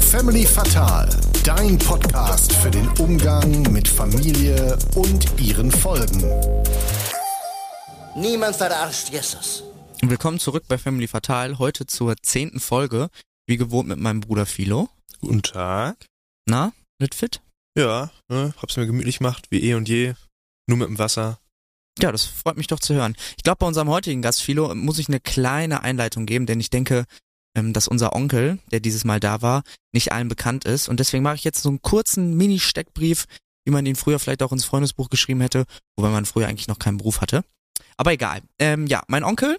Family Fatal, dein Podcast für den Umgang mit Familie und ihren Folgen. Niemand verarscht Jesus. Willkommen zurück bei Family Fatal, heute zur zehnten Folge, wie gewohnt mit meinem Bruder Philo. Guten Tag. Na, nicht fit? Ja, ne, hab's mir gemütlich gemacht, wie eh und je. Nur mit dem Wasser. Ja, das freut mich doch zu hören. Ich glaube, bei unserem heutigen Gast Philo muss ich eine kleine Einleitung geben, denn ich denke, ähm, dass unser Onkel, der dieses Mal da war, nicht allen bekannt ist. Und deswegen mache ich jetzt so einen kurzen Mini-Steckbrief, wie man ihn früher vielleicht auch ins Freundesbuch geschrieben hätte, wobei man früher eigentlich noch keinen Beruf hatte. Aber egal. Ähm, ja, mein Onkel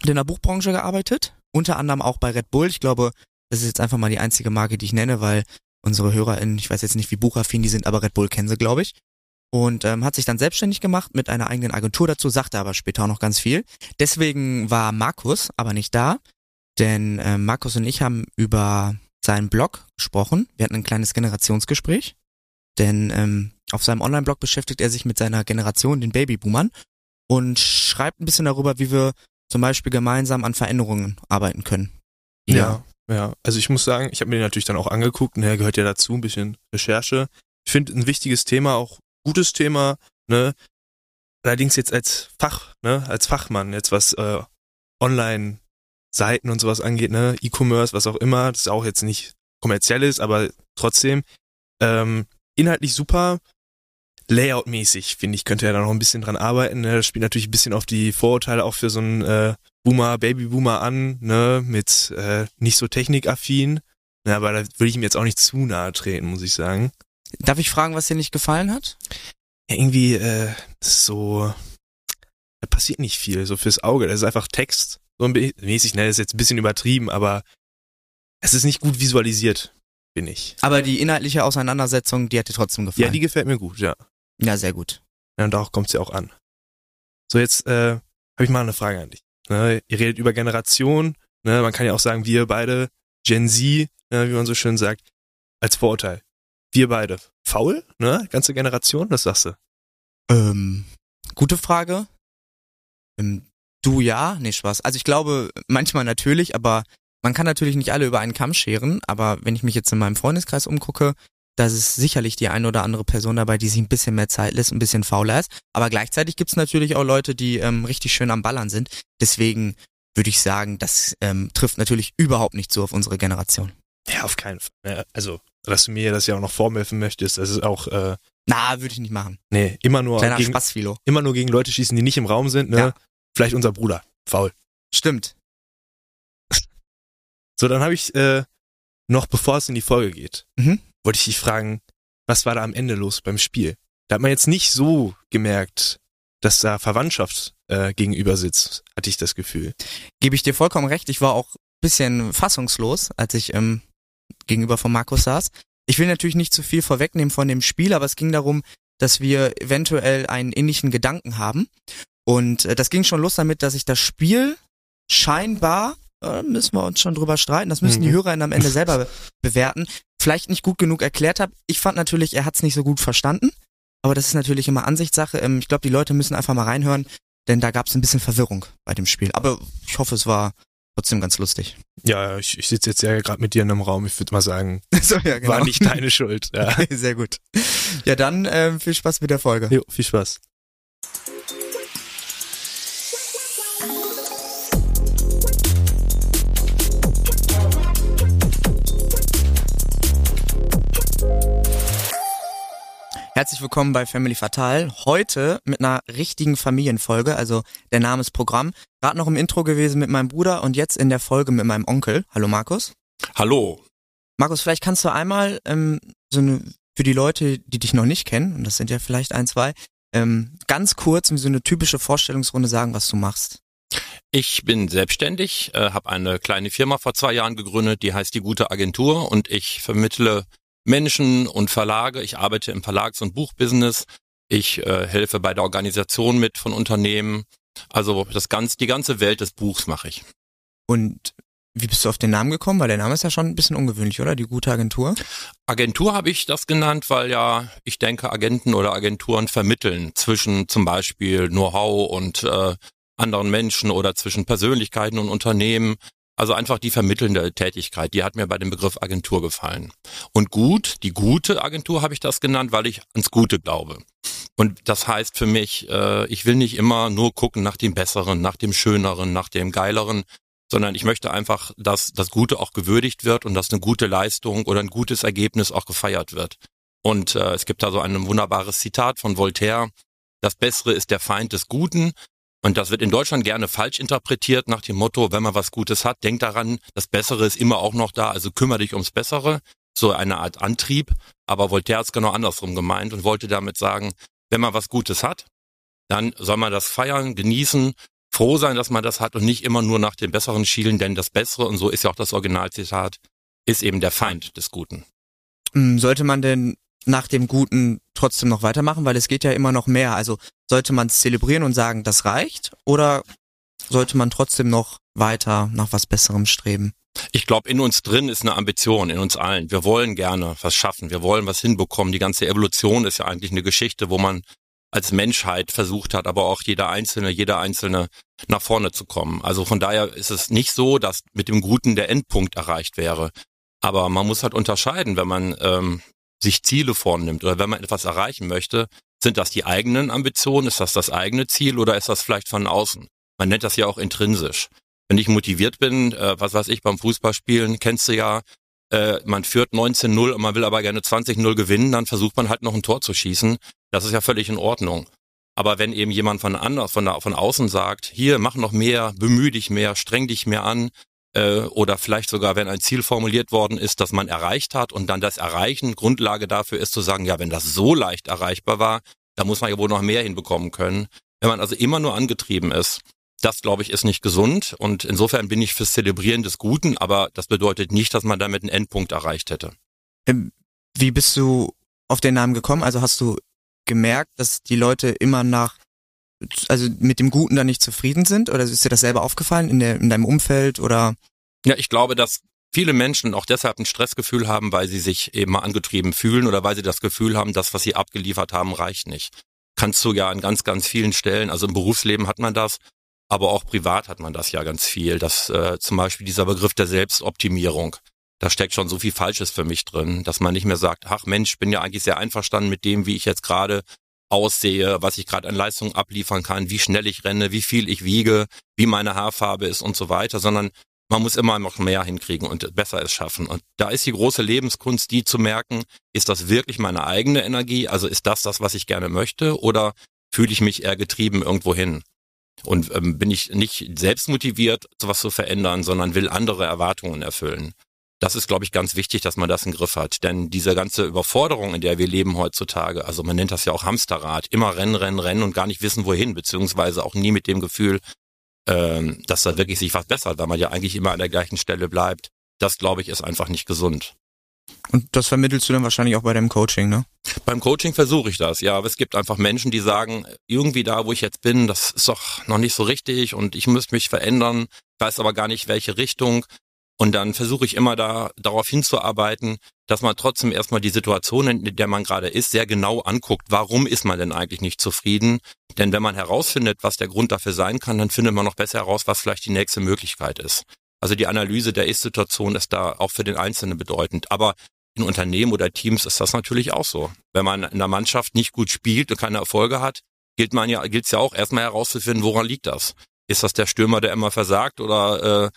hat in der Buchbranche gearbeitet, unter anderem auch bei Red Bull. Ich glaube, das ist jetzt einfach mal die einzige Marke, die ich nenne, weil unsere HörerInnen, ich weiß jetzt nicht, wie buchaffin die sind, aber Red Bull kennen sie, glaube ich. Und ähm, hat sich dann selbstständig gemacht mit einer eigenen Agentur dazu, sagte aber später auch noch ganz viel. Deswegen war Markus aber nicht da, denn äh, Markus und ich haben über seinen Blog gesprochen. Wir hatten ein kleines Generationsgespräch, denn ähm, auf seinem Online-Blog beschäftigt er sich mit seiner Generation, den Babyboomern, und schreibt ein bisschen darüber, wie wir zum Beispiel gemeinsam an Veränderungen arbeiten können. Ja, ja. Also ich muss sagen, ich habe mir den natürlich dann auch angeguckt, ne, gehört ja dazu, ein bisschen Recherche. Ich finde ein wichtiges Thema, auch gutes Thema, ne? Allerdings jetzt als Fach, ne, als Fachmann, jetzt was äh, Online-Seiten und sowas angeht, ne, E-Commerce, was auch immer, das ist auch jetzt nicht kommerziell ist, aber trotzdem ähm, inhaltlich super. Layout-mäßig, finde ich, könnte er da noch ein bisschen dran arbeiten. Ne? Das spielt natürlich ein bisschen auf die Vorurteile auch für so einen äh, Boomer, Babyboomer an, ne, mit äh, nicht so technikaffin. Ne, aber da würde ich ihm jetzt auch nicht zu nahe treten, muss ich sagen. Darf ich fragen, was dir nicht gefallen hat? Ja, irgendwie äh, so, da passiert nicht viel, so fürs Auge. Das ist einfach Text, so ein bisschen mäßig, ne, das ist jetzt ein bisschen übertrieben, aber es ist nicht gut visualisiert, bin ich. Aber die inhaltliche Auseinandersetzung, die hat dir trotzdem gefallen. Ja, die gefällt mir gut, ja. ja, sehr gut. Ja, und darauf kommt es ja auch an. So, jetzt äh, habe ich mal eine Frage an dich. Ne? Ihr redet über Generation, ne? man kann ja auch sagen, wir beide, Gen Z, ne, wie man so schön sagt, als Vorurteil. Wir beide. Faul, ne? Ganze Generation, das sagst du. Ähm, gute Frage. Ähm, du ja? Nee, Spaß. Also ich glaube, manchmal natürlich, aber man kann natürlich nicht alle über einen Kamm scheren, aber wenn ich mich jetzt in meinem Freundeskreis umgucke, da ist sicherlich die eine oder andere Person dabei, die sich ein bisschen mehr Zeit lässt, ein bisschen fauler ist. Aber gleichzeitig gibt's natürlich auch Leute, die ähm, richtig schön am Ballern sind. Deswegen würde ich sagen, das ähm, trifft natürlich überhaupt nicht so auf unsere Generation. Ja, auf keinen Fall. Ja, Also, dass du mir das ja auch noch vorwerfen möchtest, das ist auch, äh, Na, würde ich nicht machen. nee, immer nur, Kleiner gegen, Spaß, Philo. immer nur gegen Leute schießen, die nicht im Raum sind, ne? Ja. Vielleicht unser Bruder. Faul. Stimmt. So, dann habe ich äh, noch, bevor es in die Folge geht, Mhm. wollte ich dich fragen, was war da am Ende los beim Spiel? Da hat man jetzt nicht so gemerkt, dass da Verwandtschaft äh, gegenüber sitzt, hatte ich das Gefühl. Gebe ich dir vollkommen recht. Ich war auch bisschen fassungslos, als ich ähm, gegenüber von Markus saß. Ich will natürlich nicht zu viel vorwegnehmen von dem Spiel, aber es ging darum, dass wir eventuell einen ähnlichen Gedanken haben. Und äh, das ging schon los damit, dass ich das Spiel scheinbar, äh, müssen wir uns schon drüber streiten, das müssen die Mhm. HörerInnen am Ende selber be bewerten, vielleicht nicht gut genug erklärt habe. Ich fand natürlich, er hat es nicht so gut verstanden, aber das ist natürlich immer Ansichtssache. Ähm, ich glaube, die Leute müssen einfach mal reinhören, denn da gab es ein bisschen Verwirrung bei dem Spiel. Aber ich hoffe, es war trotzdem ganz lustig. Ja, ich, ich sitze jetzt ja gerade mit dir in einem Raum. Ich würde mal sagen, so, ja, genau. war nicht deine Schuld. Ja. Sehr gut. Ja, dann ähm, viel Spaß mit der Folge. Jo, viel Spaß. Herzlich willkommen bei Family Fatal. Heute mit einer richtigen Familienfolge, also der Name ist Programm. Gerade noch im Intro gewesen mit meinem Bruder und jetzt in der Folge mit meinem Onkel. Hallo Markus. Hallo. Markus, vielleicht kannst du einmal ähm, so eine, für die Leute, die dich noch nicht kennen, und das sind ja vielleicht ein, zwei, ähm, ganz kurz so eine typische Vorstellungsrunde sagen, was du machst. Ich bin selbstständig, äh, habe eine kleine Firma vor zwei Jahren gegründet, die heißt die Gute Agentur und ich vermittle Menschen und Verlage. Ich arbeite im Verlags- und Buchbusiness. Ich äh, helfe bei der Organisation mit von Unternehmen. Also das ganz, die ganze Welt des Buchs mache ich. Und wie bist du auf den Namen gekommen? Weil der Name ist ja schon ein bisschen ungewöhnlich, oder? Die gute Agentur. Agentur habe ich das genannt, weil ja, ich denke, Agenten oder Agenturen vermitteln zwischen zum Beispiel Know-how und äh, anderen Menschen oder zwischen Persönlichkeiten und Unternehmen. Also einfach die vermittelnde Tätigkeit, die hat mir bei dem Begriff Agentur gefallen. Und gut, die gute Agentur habe ich das genannt, weil ich ans Gute glaube. Und das heißt für mich, äh, ich will nicht immer nur gucken nach dem Besseren, nach dem Schöneren, nach dem Geileren, sondern ich möchte einfach, dass das Gute auch gewürdigt wird und dass eine gute Leistung oder ein gutes Ergebnis auch gefeiert wird. Und äh, es gibt da so ein wunderbares Zitat von Voltaire, das Bessere ist der Feind des Guten. Und das wird in Deutschland gerne falsch interpretiert nach dem Motto, wenn man was Gutes hat, denk daran, das Bessere ist immer auch noch da, also kümmere dich ums Bessere. So eine Art Antrieb. Aber Voltaire hat es genau andersrum gemeint und wollte damit sagen, wenn man was Gutes hat, dann soll man das feiern, genießen, froh sein, dass man das hat und nicht immer nur nach dem Besseren schielen, denn das Bessere, und so ist ja auch das Originalzitat, ist eben der Feind des Guten. Hm, sollte man denn nach dem Guten trotzdem noch weitermachen, weil es geht ja immer noch mehr. Also sollte man es zelebrieren und sagen, das reicht, oder sollte man trotzdem noch weiter nach was Besserem streben? Ich glaube, in uns drin ist eine Ambition, in uns allen. Wir wollen gerne was schaffen, wir wollen was hinbekommen. Die ganze Evolution ist ja eigentlich eine Geschichte, wo man als Menschheit versucht hat, aber auch jeder Einzelne, jeder Einzelne nach vorne zu kommen. Also von daher ist es nicht so, dass mit dem Guten der Endpunkt erreicht wäre. Aber man muss halt unterscheiden, wenn man ähm, sich Ziele vornimmt oder wenn man etwas erreichen möchte, sind das die eigenen Ambitionen, ist das das eigene Ziel oder ist das vielleicht von außen? Man nennt das ja auch intrinsisch. Wenn ich motiviert bin, äh, was weiß ich, beim Fußballspielen, kennst du ja, äh, man führt 19-0 und man will aber gerne 20-0 gewinnen, dann versucht man halt noch ein Tor zu schießen. Das ist ja völlig in Ordnung. Aber wenn eben jemand von, anders, von, von außen sagt, hier, mach noch mehr, bemühe dich mehr, streng dich mehr an, äh, oder vielleicht sogar, wenn ein Ziel formuliert worden ist, das man erreicht hat und dann das Erreichen Grundlage dafür ist zu sagen, ja, wenn das so leicht erreichbar war, dann muss man ja wohl noch mehr hinbekommen können. Wenn man also immer nur angetrieben ist, das glaube ich ist nicht gesund und insofern bin ich fürs Zelebrieren des Guten, aber das bedeutet nicht, dass man damit einen Endpunkt erreicht hätte. Ähm, wie bist du auf den Namen gekommen? Also hast du gemerkt, dass die Leute immer nach also mit dem Guten dann nicht zufrieden sind? Oder ist dir das selber aufgefallen in, der, in deinem Umfeld oder? Ja, ich glaube, dass viele Menschen auch deshalb ein Stressgefühl haben, weil sie sich eben mal angetrieben fühlen oder weil sie das Gefühl haben, das, was sie abgeliefert haben, reicht nicht. Kannst du ja an ganz, ganz vielen Stellen, also im Berufsleben hat man das, aber auch privat hat man das ja ganz viel. Das äh, zum Beispiel dieser Begriff der Selbstoptimierung. Da steckt schon so viel Falsches für mich drin, dass man nicht mehr sagt, ach Mensch, bin ja eigentlich sehr einverstanden mit dem, wie ich jetzt gerade aussehe, was ich gerade an Leistung abliefern kann, wie schnell ich renne, wie viel ich wiege, wie meine Haarfarbe ist und so weiter, sondern man muss immer noch mehr hinkriegen und besser es schaffen. Und da ist die große Lebenskunst, die zu merken, ist das wirklich meine eigene Energie? Also ist das das, was ich gerne möchte? Oder fühle ich mich eher getrieben irgendwo hin? Und ähm, bin ich nicht selbst motiviert, sowas zu verändern, sondern will andere Erwartungen erfüllen? Das ist, glaube ich, ganz wichtig, dass man das im Griff hat. Denn diese ganze Überforderung, in der wir leben heutzutage, also man nennt das ja auch Hamsterrad, immer rennen, rennen, rennen und gar nicht wissen, wohin, beziehungsweise auch nie mit dem Gefühl, ähm, dass da wirklich sich was bessert, weil man ja eigentlich immer an der gleichen Stelle bleibt. Das, glaube ich, ist einfach nicht gesund. Und das vermittelst du dann wahrscheinlich auch bei deinem Coaching, ne? Beim Coaching versuche ich das, ja. Aber es gibt einfach Menschen, die sagen, irgendwie da, wo ich jetzt bin, das ist doch noch nicht so richtig und ich müsste mich verändern, weiß aber gar nicht, welche Richtung. Und dann versuche ich immer da darauf hinzuarbeiten, dass man trotzdem erstmal die Situation, in der man gerade ist, sehr genau anguckt. Warum ist man denn eigentlich nicht zufrieden? Denn wenn man herausfindet, was der Grund dafür sein kann, dann findet man noch besser heraus, was vielleicht die nächste Möglichkeit ist. Also die Analyse der Ist-Situation ist da auch für den Einzelnen bedeutend. Aber in Unternehmen oder Teams ist das natürlich auch so. Wenn man in der Mannschaft nicht gut spielt und keine Erfolge hat, gilt man ja, gilt es ja auch erstmal herauszufinden, woran liegt das? Ist das der Stürmer, der immer versagt oder äh,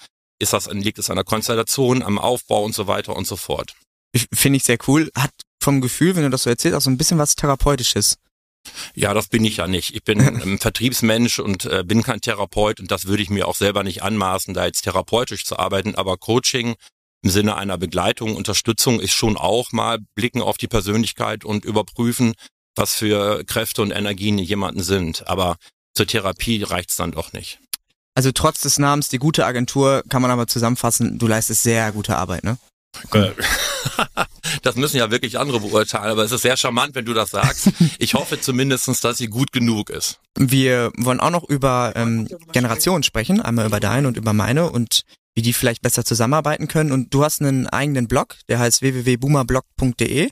ist das, liegt es an der Konstellation, am Aufbau und so weiter und so fort. Finde ich sehr cool. Hat vom Gefühl, wenn du das so erzählst, auch so ein bisschen was Therapeutisches. Ja, das bin ich ja nicht. Ich bin ein Vertriebsmensch und äh, bin kein Therapeut und das würde ich mir auch selber nicht anmaßen, da jetzt therapeutisch zu arbeiten. Aber Coaching im Sinne einer Begleitung, Unterstützung ist schon auch mal blicken auf die Persönlichkeit und überprüfen, was für Kräfte und Energien jemanden sind. Aber zur Therapie reicht's dann doch nicht. Also trotz des Namens die gute Agentur kann man aber zusammenfassen, du leistest sehr gute Arbeit, ne? Das müssen ja wirklich andere beurteilen, aber es ist sehr charmant, wenn du das sagst. Ich hoffe zumindestens, dass sie gut genug ist. Wir wollen auch noch über ähm, Generationen sprechen, einmal über deine und über meine und wie die vielleicht besser zusammenarbeiten können. Und du hast einen eigenen Blog, der heißt www.boomerblog.de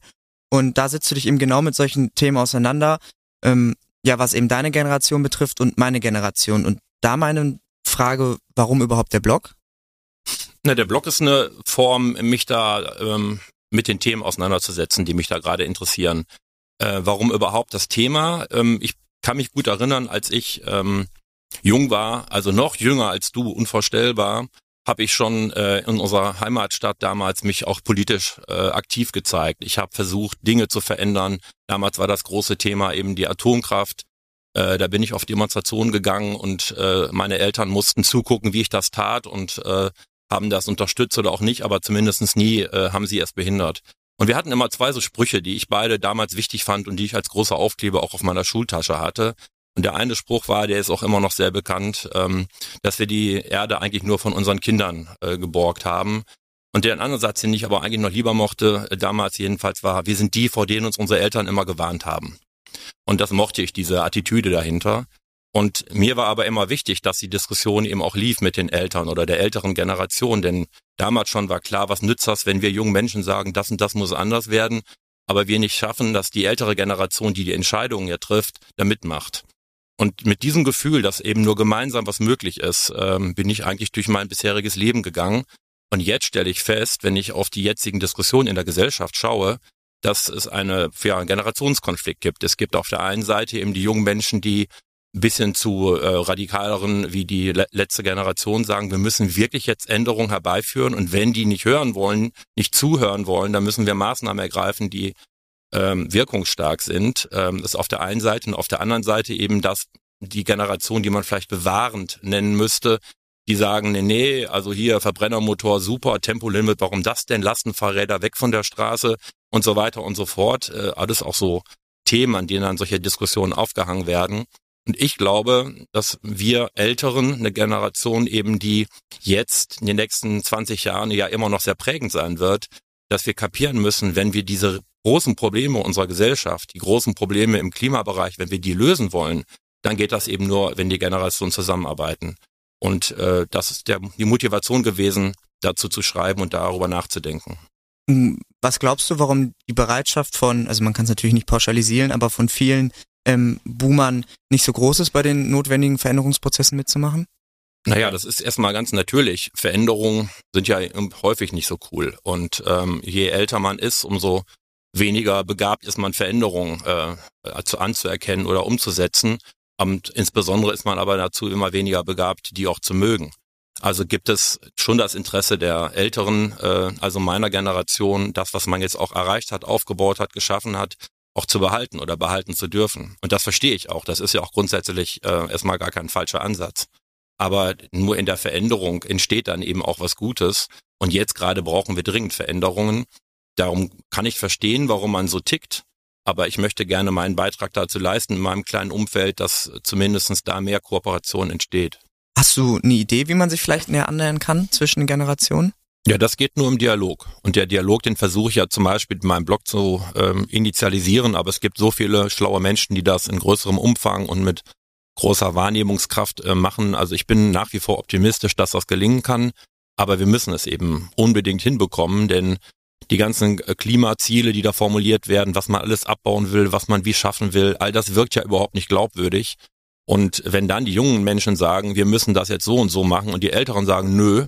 und da setzt du dich eben genau mit solchen Themen auseinander, ähm, ja, was eben deine Generation betrifft und meine Generation. Und da meine Frage, warum überhaupt der Blog? Na, der Blog ist eine Form, mich da ähm, mit den Themen auseinanderzusetzen, die mich da gerade interessieren. Äh, warum überhaupt das Thema? Ähm, ich kann mich gut erinnern, als ich ähm, jung war, also noch jünger als du, unvorstellbar, habe ich schon äh, in unserer Heimatstadt damals mich auch politisch äh, aktiv gezeigt. Ich habe versucht, Dinge zu verändern. Damals war das große Thema eben die Atomkraft. Äh, da bin ich auf Demonstrationen gegangen und äh, meine Eltern mussten zugucken, wie ich das tat und äh, haben das unterstützt oder auch nicht, aber zumindestens nie äh, haben sie es behindert. Und wir hatten immer zwei so Sprüche, die ich beide damals wichtig fand und die ich als großer Aufkleber auch auf meiner Schultasche hatte. Und der eine Spruch war, der ist auch immer noch sehr bekannt, ähm, dass wir die Erde eigentlich nur von unseren Kindern äh, geborgt haben. Und der andere Satz, den ich aber eigentlich noch lieber mochte, äh, damals jedenfalls war, wir sind die, vor denen uns unsere Eltern immer gewarnt haben. Und das mochte ich, diese Attitüde dahinter. Und mir war aber immer wichtig, dass die Diskussion eben auch lief mit den Eltern oder der älteren Generation, denn damals schon war klar, was nützt das, wenn wir jungen Menschen sagen, das und das muss anders werden, aber wir nicht schaffen, dass die ältere Generation, die die Entscheidungen ja trifft, da mitmacht. Und mit diesem Gefühl, dass eben nur gemeinsam was möglich ist, ähm, bin ich eigentlich durch mein bisheriges Leben gegangen. Und jetzt stelle ich fest, wenn ich auf die jetzigen Diskussionen in der Gesellschaft schaue, dass es eine, ja, Generationskonflikt gibt. Es gibt auf der einen Seite eben die jungen Menschen, die ein bisschen zu äh, radikaleren wie die le letzte Generation sagen, wir müssen wirklich jetzt Änderungen herbeiführen und wenn die nicht hören wollen, nicht zuhören wollen, dann müssen wir Maßnahmen ergreifen, die ähm, wirkungsstark sind. Ähm, das ist auf der einen Seite und auf der anderen Seite eben das, die Generation, die man vielleicht bewahrend nennen müsste, die sagen, nee, nee, also hier Verbrennermotor, super, Tempolimit, warum das denn? Lastenfahrräder weg von der Straße und so weiter und so fort. Äh, alles auch so Themen, an denen dann solche Diskussionen aufgehangen werden. Und ich glaube, dass wir Älteren, eine Generation eben, die jetzt in den nächsten 20 Jahren ja immer noch sehr prägend sein wird, dass wir kapieren müssen, wenn wir diese großen Probleme unserer Gesellschaft, die großen Probleme im Klimabereich, wenn wir die lösen wollen, dann geht das eben nur, wenn die Generationen zusammenarbeiten. Und äh, das ist der, die Motivation gewesen, dazu zu schreiben und darüber nachzudenken. Was glaubst du, warum die Bereitschaft von, also man kann es natürlich nicht pauschalisieren, aber von vielen ähm, Boomern nicht so groß ist, bei den notwendigen Veränderungsprozessen mitzumachen? Naja, das ist erstmal ganz natürlich. Veränderungen sind ja häufig nicht so cool. Und ähm, je älter man ist, umso weniger begabt ist man Veränderungen äh, zu, anzuerkennen oder umzusetzen. Und insbesondere ist man aber dazu immer weniger begabt, die auch zu mögen. Also gibt es schon das Interesse der Älteren, äh, also meiner Generation, das, was man jetzt auch erreicht hat, aufgebaut hat, geschaffen hat, auch zu behalten oder behalten zu dürfen. Und das verstehe ich auch. Das ist ja auch grundsätzlich äh, erstmal gar kein falscher Ansatz. Aber nur in der Veränderung entsteht dann eben auch was Gutes. Und jetzt gerade brauchen wir dringend Veränderungen. Darum kann ich verstehen, warum man so tickt. Aber ich möchte gerne meinen Beitrag dazu leisten, in meinem kleinen Umfeld, dass zumindestens da mehr Kooperation entsteht. Hast du eine Idee, wie man sich vielleicht näher annähern kann zwischen Generationen? Ja, das geht nur im Dialog. Und der Dialog, den versuche ich ja zum Beispiel in meinem Blog zu ähm, initialisieren, aber es gibt so viele schlaue Menschen, die das in größerem Umfang und mit großer Wahrnehmungskraft äh, machen. Also ich bin nach wie vor optimistisch, dass das gelingen kann, aber wir müssen es eben unbedingt hinbekommen, denn die ganzen äh, Klimaziele, die da formuliert werden, was man alles abbauen will, was man wie schaffen will, all das wirkt ja überhaupt nicht glaubwürdig. Und wenn dann die jungen Menschen sagen, wir müssen das jetzt so und so machen und die Älteren sagen, nö,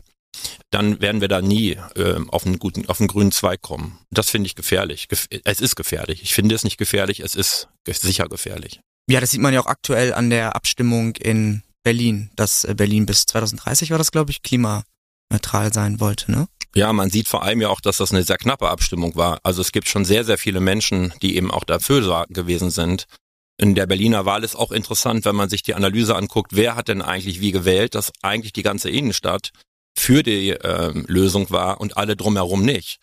dann werden wir da nie äh, auf einen guten, auf einen grünen Zweig kommen. Das finde ich gefährlich. Gef es ist gefährlich. Ich finde es nicht gefährlich, es ist sicher gefährlich. Ja, das sieht man ja auch aktuell an der Abstimmung in Berlin, dass äh, Berlin bis 2030 war das, glaube ich, klimaneutral sein wollte, ne? Ja, man sieht vor allem ja auch, dass das eine sehr knappe Abstimmung war. Also es gibt schon sehr, sehr viele Menschen, die eben auch dafür gewesen sind. In der Berliner Wahl ist auch interessant, wenn man sich die Analyse anguckt, wer hat denn eigentlich wie gewählt, dass eigentlich die ganze Innenstadt für die äh, Lösung war und alle drumherum nicht.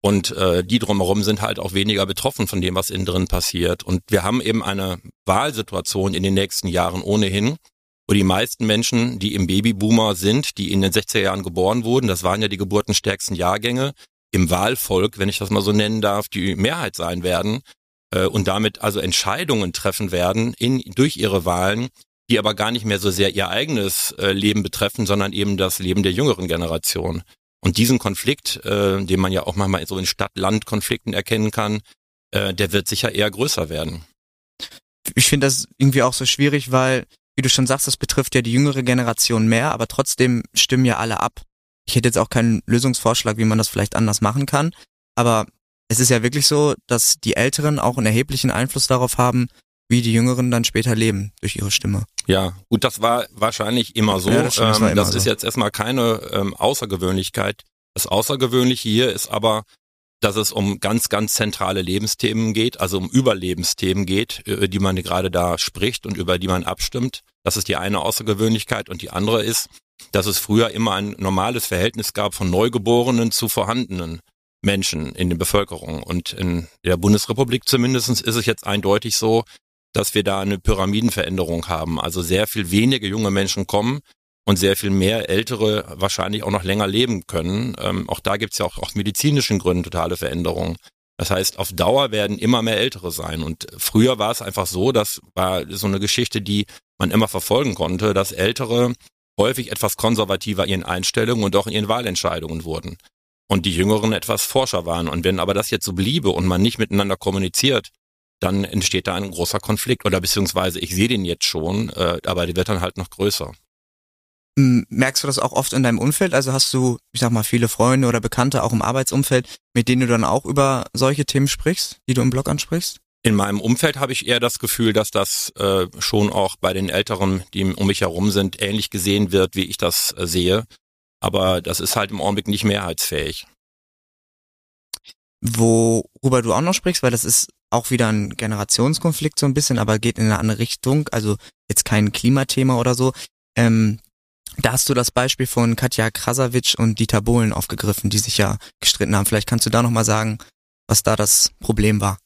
Und äh, die drumherum sind halt auch weniger betroffen von dem, was innen drin passiert. Und wir haben eben eine Wahlsituation in den nächsten Jahren ohnehin, wo die meisten Menschen, die im Babyboomer sind, die in den 60er Jahren geboren wurden, das waren ja die geburtenstärksten Jahrgänge, im Wahlvolk, wenn ich das mal so nennen darf, die Mehrheit sein werden äh, und damit also Entscheidungen treffen werden in, durch ihre Wahlen, die aber gar nicht mehr so sehr ihr eigenes äh, Leben betreffen, sondern eben das Leben der jüngeren Generation. Und diesen Konflikt, äh, den man ja auch manchmal so in Stadt-Land-Konflikten erkennen kann, äh, der wird sicher eher größer werden. Ich finde das irgendwie auch so schwierig, weil wie du schon sagst, das betrifft ja die jüngere Generation mehr, aber trotzdem stimmen ja alle ab. Ich hätte jetzt auch keinen Lösungsvorschlag, wie man das vielleicht anders machen kann, aber es ist ja wirklich so, dass die Älteren auch einen erheblichen Einfluss darauf haben, wie die Jüngeren dann später leben durch ihre Stimme. Ja, gut, das war wahrscheinlich immer so. Ja, das stimmt, das ähm, immer das ist so. jetzt erstmal keine ähm, Außergewöhnlichkeit. Das Außergewöhnliche hier ist aber, dass es um ganz, ganz zentrale Lebensthemen geht, also um Überlebensthemen geht, über die man gerade da spricht und über die man abstimmt. Das ist die eine Außergewöhnlichkeit und die andere ist, dass es früher immer ein normales Verhältnis gab von Neugeborenen zu vorhandenen Menschen in der Bevölkerung. Und in der Bundesrepublik zumindest ist es jetzt eindeutig so, dass wir da eine Pyramidenveränderung haben. Also sehr viel weniger junge Menschen kommen und sehr viel mehr Ältere wahrscheinlich auch noch länger leben können. Ähm, auch da gibt's ja auch aus medizinischen Gründen totale Veränderungen. Das heißt, auf Dauer werden immer mehr Ältere sein. Und früher war es einfach so, das war so eine Geschichte, die man immer verfolgen konnte, dass Ältere häufig etwas konservativer in ihren Einstellungen und auch in ihren Wahlentscheidungen wurden. Und die Jüngeren etwas forscher waren. Und wenn aber das jetzt so bliebe und man nicht miteinander kommuniziert, dann entsteht da ein großer Konflikt. Oder beziehungsweise ich sehe den jetzt schon, äh, aber der wird dann halt noch größer. Merkst du das auch oft in deinem Umfeld? Also hast du, ich sag mal, viele Freunde oder Bekannte auch im Arbeitsumfeld, mit denen du dann auch über solche Themen sprichst, die du im Blog ansprichst? In meinem Umfeld habe ich eher das Gefühl, dass das äh, schon auch bei den Älteren, die um mich herum sind, ähnlich gesehen wird, wie ich das äh, sehe. Aber das ist halt im Augenblick nicht mehrheitsfähig. Worüber du auch noch sprichst, weil das ist auch wieder ein Generationskonflikt so ein bisschen, aber geht in eine andere Richtung, also jetzt kein Klimathema oder so. Ähm, da hast du das Beispiel von Katja Krasavitsch und Dieter Bohlen aufgegriffen, die sich ja gestritten haben. Vielleicht kannst du da nochmal sagen, was da das Problem war.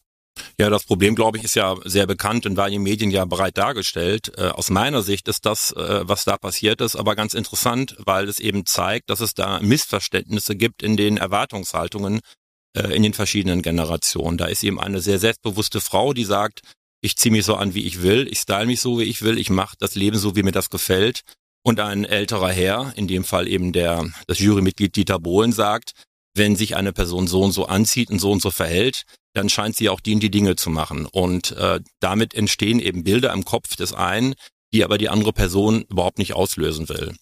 Ja, das Problem, glaube ich, ist ja sehr bekannt und war in den Medien ja breit dargestellt. Äh, aus meiner Sicht ist das, äh, was da passiert ist, aber ganz interessant, weil es eben zeigt, dass es da Missverständnisse gibt in den Erwartungshaltungen äh, in den verschiedenen Generationen. Da ist eben eine sehr selbstbewusste Frau, die sagt, ich ziehe mich so an, wie ich will, ich style mich so, wie ich will, ich mache das Leben so, wie mir das gefällt. Und ein älterer Herr, in dem Fall eben der das Jurymitglied Dieter Bohlen sagt, wenn sich eine Person so und so anzieht und so und so verhält, dann scheint sie auch die und die Dinge zu machen. Und äh, damit entstehen eben Bilder im Kopf des einen, die aber die andere Person überhaupt nicht auslösen will.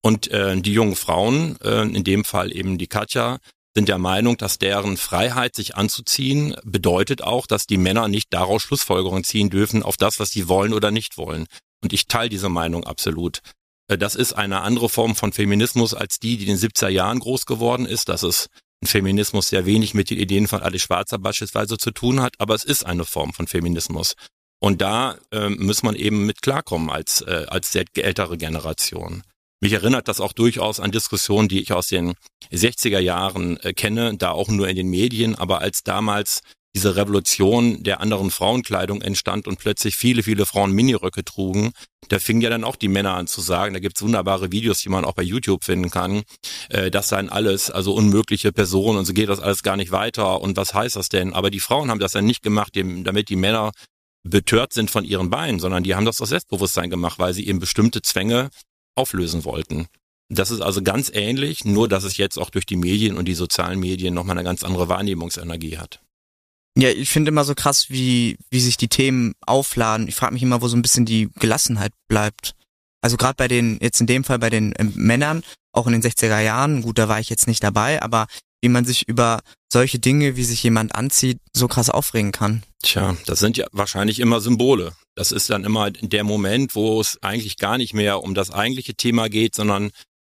Und äh, die jungen Frauen, äh, in dem Fall eben die Katja, sind der Meinung, dass deren Freiheit, sich anzuziehen, bedeutet auch, dass die Männer nicht daraus Schlussfolgerungen ziehen dürfen auf das, was sie wollen oder nicht wollen. Und ich teile diese Meinung absolut. Äh, Das ist eine andere Form von Feminismus als die, die in den 70er Jahren groß geworden ist. Das ist Feminismus, der wenig mit den Ideen von Alice Schwarzer beispielsweise zu tun hat, aber es ist eine Form von Feminismus. Und da ähm, muss man eben mit klarkommen als, äh, als sehr ältere Generation. Mich erinnert das auch durchaus an Diskussionen, die ich aus den 60er Jahren äh, kenne, da auch nur in den Medien, aber als damals diese Revolution der anderen Frauenkleidung entstand und plötzlich viele, viele Frauen Miniröcke trugen, da fingen ja dann auch die Männer an zu sagen, da gibt's wunderbare Videos, die man auch bei YouTube finden kann, äh, das seien alles, also unmögliche Personen und so geht das alles gar nicht weiter und was heißt das denn? Aber die Frauen haben das dann nicht gemacht, dem, damit die Männer betört sind von ihren Beinen, sondern die haben das aus Selbstbewusstsein gemacht, weil sie eben bestimmte Zwänge auflösen wollten. Das ist also ganz ähnlich, nur dass es jetzt auch durch die Medien und die sozialen Medien nochmal eine ganz andere Wahrnehmungsenergie hat. Ja, ich finde immer so krass, wie, wie sich die Themen aufladen. Ich frage mich immer, wo so ein bisschen die Gelassenheit bleibt. Also gerade bei den, jetzt in dem Fall bei den ähm, Männern, auch in den 60er Jahren, gut, da war ich jetzt nicht dabei, aber wie man sich über solche Dinge, wie sich jemand anzieht, so krass aufregen kann. Tja, das sind ja wahrscheinlich immer Symbole. Das ist dann immer der Moment, wo es eigentlich gar nicht mehr um das eigentliche Thema geht, sondern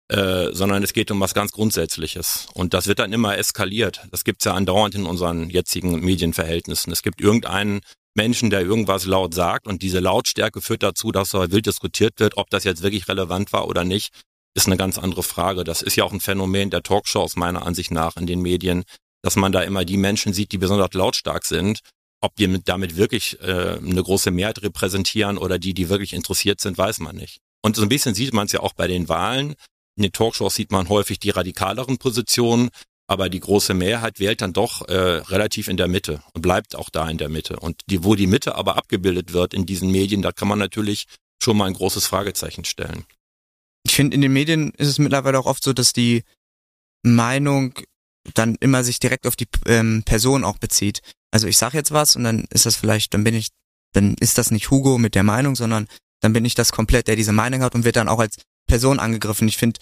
äh, sondern es geht um was ganz Grundsätzliches. Und das wird dann immer eskaliert. Das gibt's ja andauernd in unseren jetzigen Medienverhältnissen. Es gibt irgendeinen Menschen, der irgendwas laut sagt und diese Lautstärke führt dazu, dass da wild diskutiert wird, ob das jetzt wirklich relevant war oder nicht, ist eine ganz andere Frage. Das ist ja auch ein Phänomen der Talkshows meiner Ansicht nach in den Medien, dass man da immer die Menschen sieht, die besonders lautstark sind. Ob die mit, damit wirklich äh, eine große Mehrheit repräsentieren oder die, die wirklich interessiert sind, weiß man nicht. Und so ein bisschen sieht man es ja auch bei den Wahlen. In den Talkshows sieht man häufig die radikaleren Positionen, aber die große Mehrheit wählt dann doch äh, relativ in der Mitte und bleibt auch da in der Mitte. Und die, wo die Mitte aber abgebildet wird in diesen Medien, da kann man natürlich schon mal ein großes Fragezeichen stellen. Ich finde, in den Medien ist es mittlerweile auch oft so, dass die Meinung dann immer sich direkt auf die ähm, Person auch bezieht. Also ich sag jetzt was und dann ist das vielleicht, dann bin ich, dann ist das nicht Hugo mit der Meinung, sondern dann bin ich das komplett, der diese Meinung hat und wird dann auch als Person angegriffen. Ich finde,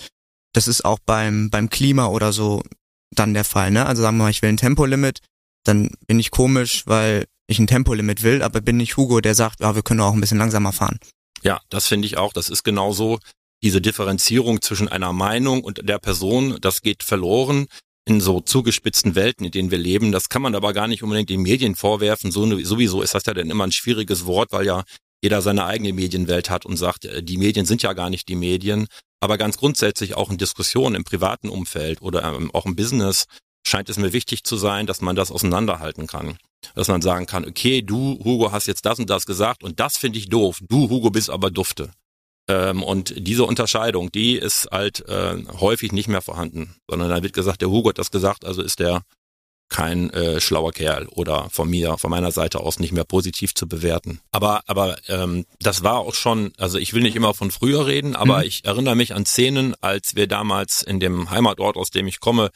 das ist auch beim, beim Klima oder so dann der Fall, ne? Also sagen wir mal, ich will ein Tempolimit, dann bin ich komisch, weil ich ein Tempolimit will, aber bin nicht Hugo, der sagt, ja, wir können auch ein bisschen langsamer fahren. Ja, das finde ich auch. Das ist genauso diese Differenzierung zwischen einer Meinung und der Person, das geht verloren in so zugespitzten Welten, in denen wir leben. Das kann man aber gar nicht unbedingt den Medien vorwerfen. So, sowieso ist das ja dann immer ein schwieriges Wort, weil ja jeder seine eigene Medienwelt hat und sagt, äh, die Medien sind ja gar nicht die Medien. Aber ganz grundsätzlich auch in Diskussionen im privaten Umfeld oder ähm, auch im Business scheint es mir wichtig zu sein, dass man das auseinanderhalten kann. Dass man sagen kann, okay, du, Hugo, hast jetzt das und das gesagt und das finde ich doof. Du, Hugo, bist aber dufte. Ähm, und diese Unterscheidung, die ist halt äh, häufig nicht mehr vorhanden, sondern da wird gesagt, der Hugo hat das gesagt, also ist der kein äh, schlauer Kerl oder von mir, von meiner Seite aus nicht mehr positiv zu bewerten. Aber, aber ähm, das war auch schon, also ich will nicht immer von früher reden, aber mhm. ich erinnere mich an Szenen, als wir damals in dem Heimatort, aus dem ich komme,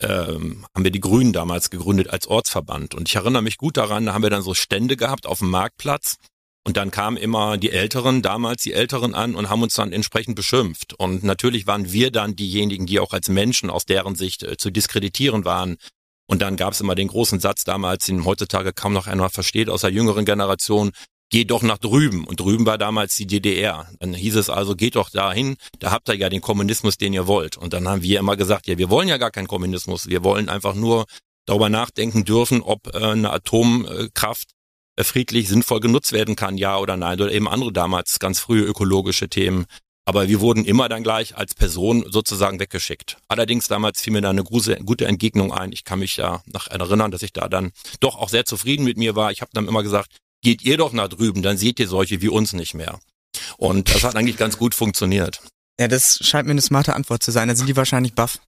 ähm, haben wir die Grünen damals gegründet als Ortsverband. Und ich erinnere mich gut daran, da haben wir dann so Stände gehabt auf dem Marktplatz und dann kamen immer die Älteren, damals die Älteren an und haben uns dann entsprechend beschimpft. Und natürlich waren wir dann diejenigen, die auch als Menschen aus deren Sicht äh, zu diskreditieren waren. Und dann gab es immer den großen Satz damals, den heutzutage kaum noch einer versteht aus der jüngeren Generation, geh doch nach drüben. Und drüben war damals die DDR. Dann hieß es also, geht doch dahin, da habt ihr ja den Kommunismus, den ihr wollt. Und dann haben wir immer gesagt, ja, wir wollen ja gar keinen Kommunismus. Wir wollen einfach nur darüber nachdenken dürfen, ob äh, eine Atomkraft äh, friedlich sinnvoll genutzt werden kann, ja oder nein, oder eben andere damals ganz frühe ökologische Themen. Aber wir wurden immer dann gleich als Person sozusagen weggeschickt. Allerdings damals fiel mir da eine gute, Entgegnung ein. Ich kann mich ja noch erinnern, dass ich da dann doch auch sehr zufrieden mit mir war. Ich habe dann immer gesagt, geht ihr doch nach drüben, dann seht ihr solche wie uns nicht mehr. Und das hat eigentlich ganz gut funktioniert. Ja, das scheint mir eine smarte Antwort zu sein. Da sind die wahrscheinlich baff.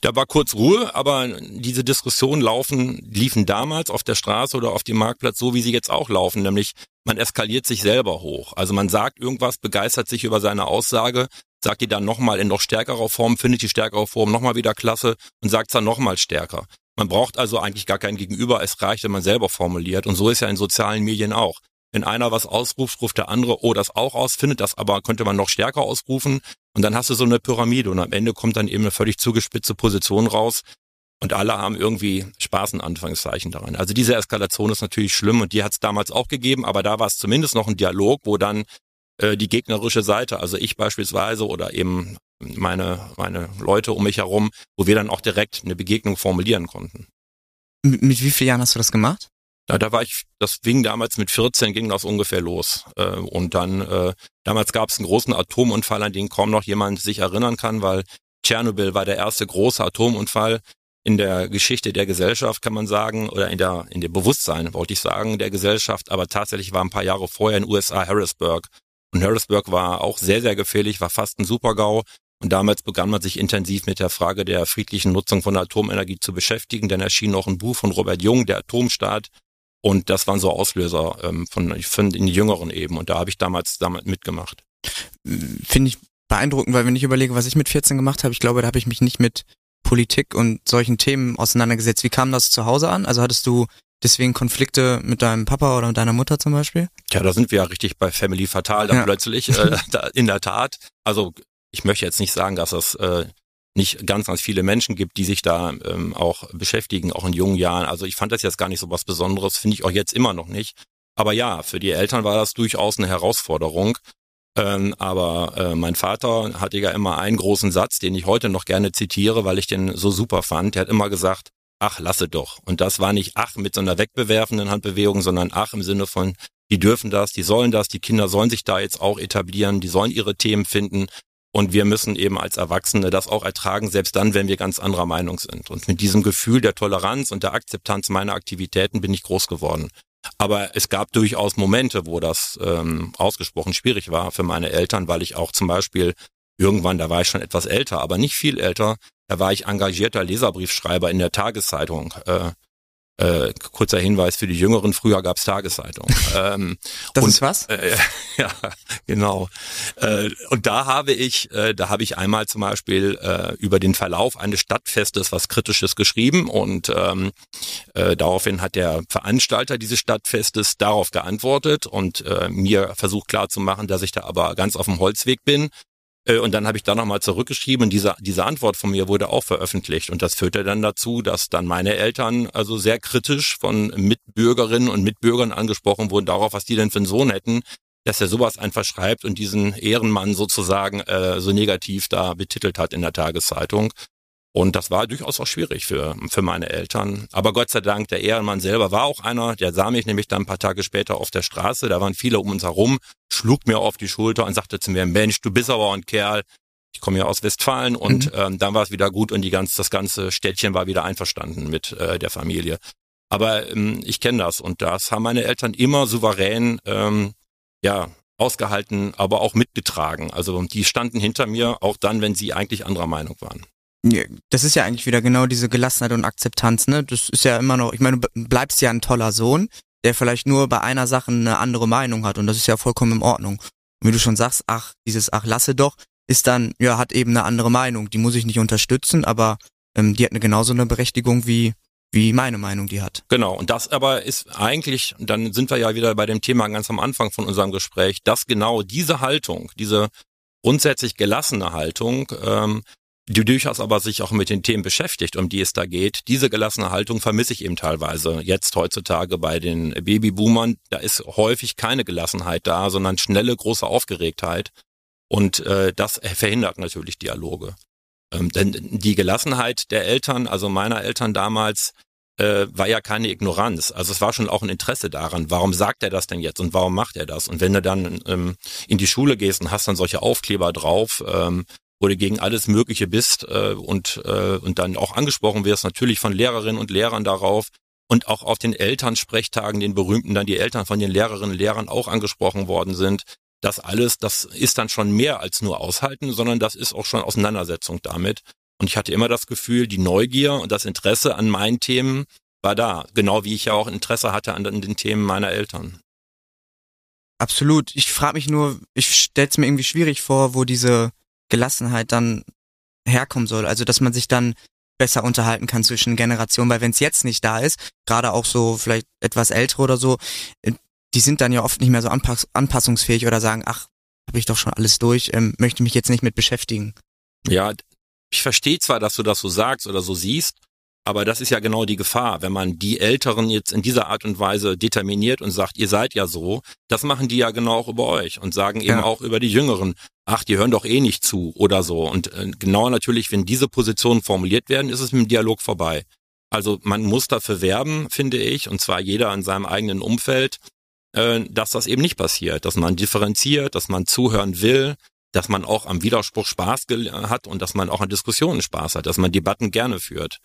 Da war kurz Ruhe, aber diese Diskussionen laufen, liefen damals auf der Straße oder auf dem Marktplatz so, wie sie jetzt auch laufen, nämlich man eskaliert sich selber hoch. Also man sagt irgendwas, begeistert sich über seine Aussage, sagt die dann nochmal in noch stärkerer Form, findet die stärkere Form nochmal wieder klasse und sagt es dann nochmal stärker. Man braucht also eigentlich gar kein Gegenüber, es reicht, wenn man selber formuliert. Und so ist ja in sozialen Medien auch. Wenn einer was ausruft, ruft der andere, oh, das auch aus, findet das aber, könnte man noch stärker ausrufen. Und dann hast du so eine Pyramide und am Ende kommt dann eben eine völlig zugespitzte Position raus. Und alle haben irgendwie Spaß in Anführungszeichen daran. Also diese Eskalation ist natürlich schlimm und die hat es damals auch gegeben, aber da war es zumindest noch ein Dialog, wo dann äh, die gegnerische Seite, also ich beispielsweise oder eben meine, meine Leute um mich herum, wo wir dann auch direkt eine Begegnung formulieren konnten. Mit, mit wie vielen Jahren hast du das gemacht? Ja, da war ich, das ging damals mit 14, ging das ungefähr los. Äh, und dann, äh, damals gab es einen großen Atomunfall, an den kaum noch jemand sich erinnern kann, weil Tschernobyl war der erste große Atomunfall in der Geschichte der Gesellschaft, kann man sagen, oder in der, in dem Bewusstsein, wollte ich sagen, der Gesellschaft. Aber tatsächlich war ein paar Jahre vorher in den USA Harrisburg. Und Harrisburg war auch sehr, sehr gefährlich, war fast ein Supergau. Und damals begann man sich intensiv mit der Frage der friedlichen Nutzung von Atomenergie zu beschäftigen. Dann erschien noch ein Buch von Robert Jung, der Atomstaat, und das waren so Auslöser ähm, von, von den Jüngeren eben. Und da habe ich damals damit mitgemacht. Finde ich beeindruckend, weil wenn ich überlege, was ich mit 14 gemacht habe, ich glaube, da habe ich mich nicht mit Politik und solchen Themen auseinandergesetzt. Wie kam das zu Hause an? Also hattest du deswegen Konflikte mit deinem Papa oder mit deiner Mutter zum Beispiel? Ja, da sind wir ja richtig bei Family Fatal dann ja. plötzlich. Äh, da, in der Tat. Also ich möchte jetzt nicht sagen, dass das äh, nicht ganz, ganz viele Menschen gibt, die sich da ähm, auch beschäftigen, auch in jungen Jahren. Also ich fand das jetzt gar nicht so was Besonderes, finde ich auch jetzt immer noch nicht. Aber ja, für die Eltern war das durchaus eine Herausforderung. Ähm, aber äh, mein Vater hatte ja immer einen großen Satz, den ich heute noch gerne zitiere, weil ich den so super fand. Der hat immer gesagt, ach, lasse doch. Und das war nicht ach mit so einer wegbewerfenden Handbewegung, sondern ach im Sinne von, die dürfen das, die sollen das, die Kinder sollen sich da jetzt auch etablieren, die sollen ihre Themen finden. Und wir müssen eben als Erwachsene das auch ertragen, selbst dann, wenn wir ganz anderer Meinung sind. Und mit diesem Gefühl der Toleranz und der Akzeptanz meiner Aktivitäten bin ich groß geworden. Aber es gab durchaus Momente, wo das ähm, ausgesprochen schwierig war für meine Eltern, weil ich auch zum Beispiel irgendwann, da war ich schon etwas älter, aber nicht viel älter, da war ich engagierter Leserbriefschreiber in der Tageszeitung. Äh, Äh, kurzer Hinweis für die Jüngeren, früher gab's Tageszeitungen. ähm, das und, ist was? Äh, ja, genau. Äh, und da habe ich, äh, da habe ich einmal zum Beispiel äh, über den Verlauf eines Stadtfestes was Kritisches geschrieben und ähm, äh, daraufhin hat der Veranstalter dieses Stadtfestes darauf geantwortet und mir versucht klarzumachen, dass ich da aber ganz auf dem Holzweg bin und dann habe ich da nochmal zurückgeschrieben diese, diese Antwort von mir wurde auch veröffentlicht. Und das führte dann dazu, dass dann meine Eltern also sehr kritisch von Mitbürgerinnen und Mitbürgern angesprochen wurden darauf, was die denn für einen Sohn hätten, dass er sowas einfach schreibt und diesen Ehrenmann sozusagen äh, so negativ da betitelt hat in der Tageszeitung. Und das war durchaus auch schwierig für, für meine Eltern. Aber Gott sei Dank, der Ehrenmann selber war auch einer, der sah mich nämlich dann ein paar Tage später auf der Straße, da waren viele um uns herum, schlug mir auf die Schulter und sagte zu mir, Mensch, du bist aber ein Kerl, ich komme ja aus Westfalen und mhm. ähm, dann war es wieder gut und die ganz, das ganze Städtchen war wieder einverstanden mit äh, der Familie. Aber ähm, ich kenne das und das haben meine Eltern immer souverän ähm, ja ausgehalten, aber auch mitgetragen. Also die standen hinter mir, auch dann, wenn sie eigentlich anderer Meinung waren das ist ja eigentlich wieder genau diese Gelassenheit und Akzeptanz, ne? Das ist ja immer noch, ich meine, du bleibst ja ein toller Sohn, der vielleicht nur bei einer Sache eine andere Meinung hat und das ist ja vollkommen in Ordnung. Und wie du schon sagst, ach, dieses ach, lasse doch, ist dann, ja, hat eben eine andere Meinung. Die muss ich nicht unterstützen, aber ähm, die hat eine genauso eine Berechtigung wie wie meine Meinung die hat. Genau, und das aber ist eigentlich, dann sind wir ja wieder bei dem Thema ganz am Anfang von unserem Gespräch, dass genau diese Haltung, diese grundsätzlich gelassene Haltung, ähm, die durchaus aber sich auch mit den Themen beschäftigt, um die es da geht. Diese gelassene Haltung vermisse ich eben teilweise. Jetzt heutzutage bei den Babyboomern, da ist häufig keine Gelassenheit da, sondern schnelle, große Aufgeregtheit. Und äh, das verhindert natürlich Dialoge. Ähm, denn die Gelassenheit der Eltern, also meiner Eltern damals, äh, war ja keine Ignoranz. Also es war schon auch ein Interesse daran, warum sagt er das denn jetzt und warum macht er das? Und wenn du dann ähm, in die Schule gehst und hast dann solche Aufkleber drauf, ähm, wo du gegen alles Mögliche bist äh, und, äh, und dann auch angesprochen wirst, natürlich von Lehrerinnen und Lehrern darauf und auch auf den Elternsprechtagen, den berühmten, dann die Eltern von den Lehrerinnen und Lehrern auch angesprochen worden sind. Das alles, das ist dann schon mehr als nur aushalten, sondern das ist auch schon Auseinandersetzung damit. Und ich hatte immer das Gefühl, die Neugier und das Interesse an meinen Themen war da, genau wie ich ja auch Interesse hatte an den Themen meiner Eltern. Absolut. Ich frage mich nur, ich stelle es mir irgendwie schwierig vor, wo diese Gelassenheit dann herkommen soll. Also dass man sich dann besser unterhalten kann zwischen Generationen, weil wenn es jetzt nicht da ist, gerade auch so vielleicht etwas ältere oder so, äh, die sind dann ja oft nicht mehr so anpass anpassungsfähig oder sagen, ach, habe ich doch schon alles durch, ähm, möchte mich jetzt nicht mit beschäftigen. Ja, ich verstehe zwar, dass du das so sagst oder so siehst, aber das ist ja genau die Gefahr, wenn man die Älteren jetzt in dieser Art und Weise determiniert und sagt, ihr seid ja so, das machen die ja genau auch über euch und sagen eben ja. auch über die Jüngeren, ach, die hören doch eh nicht zu oder so. Und äh, genau natürlich, wenn diese Positionen formuliert werden, ist es mit dem Dialog vorbei. Also man muss dafür werben, finde ich, und zwar jeder in seinem eigenen Umfeld, äh, dass das eben nicht passiert, dass man differenziert, dass man zuhören will, dass man auch am Widerspruch Spaß hat und dass man auch an Diskussionen Spaß hat, dass man Debatten gerne führt.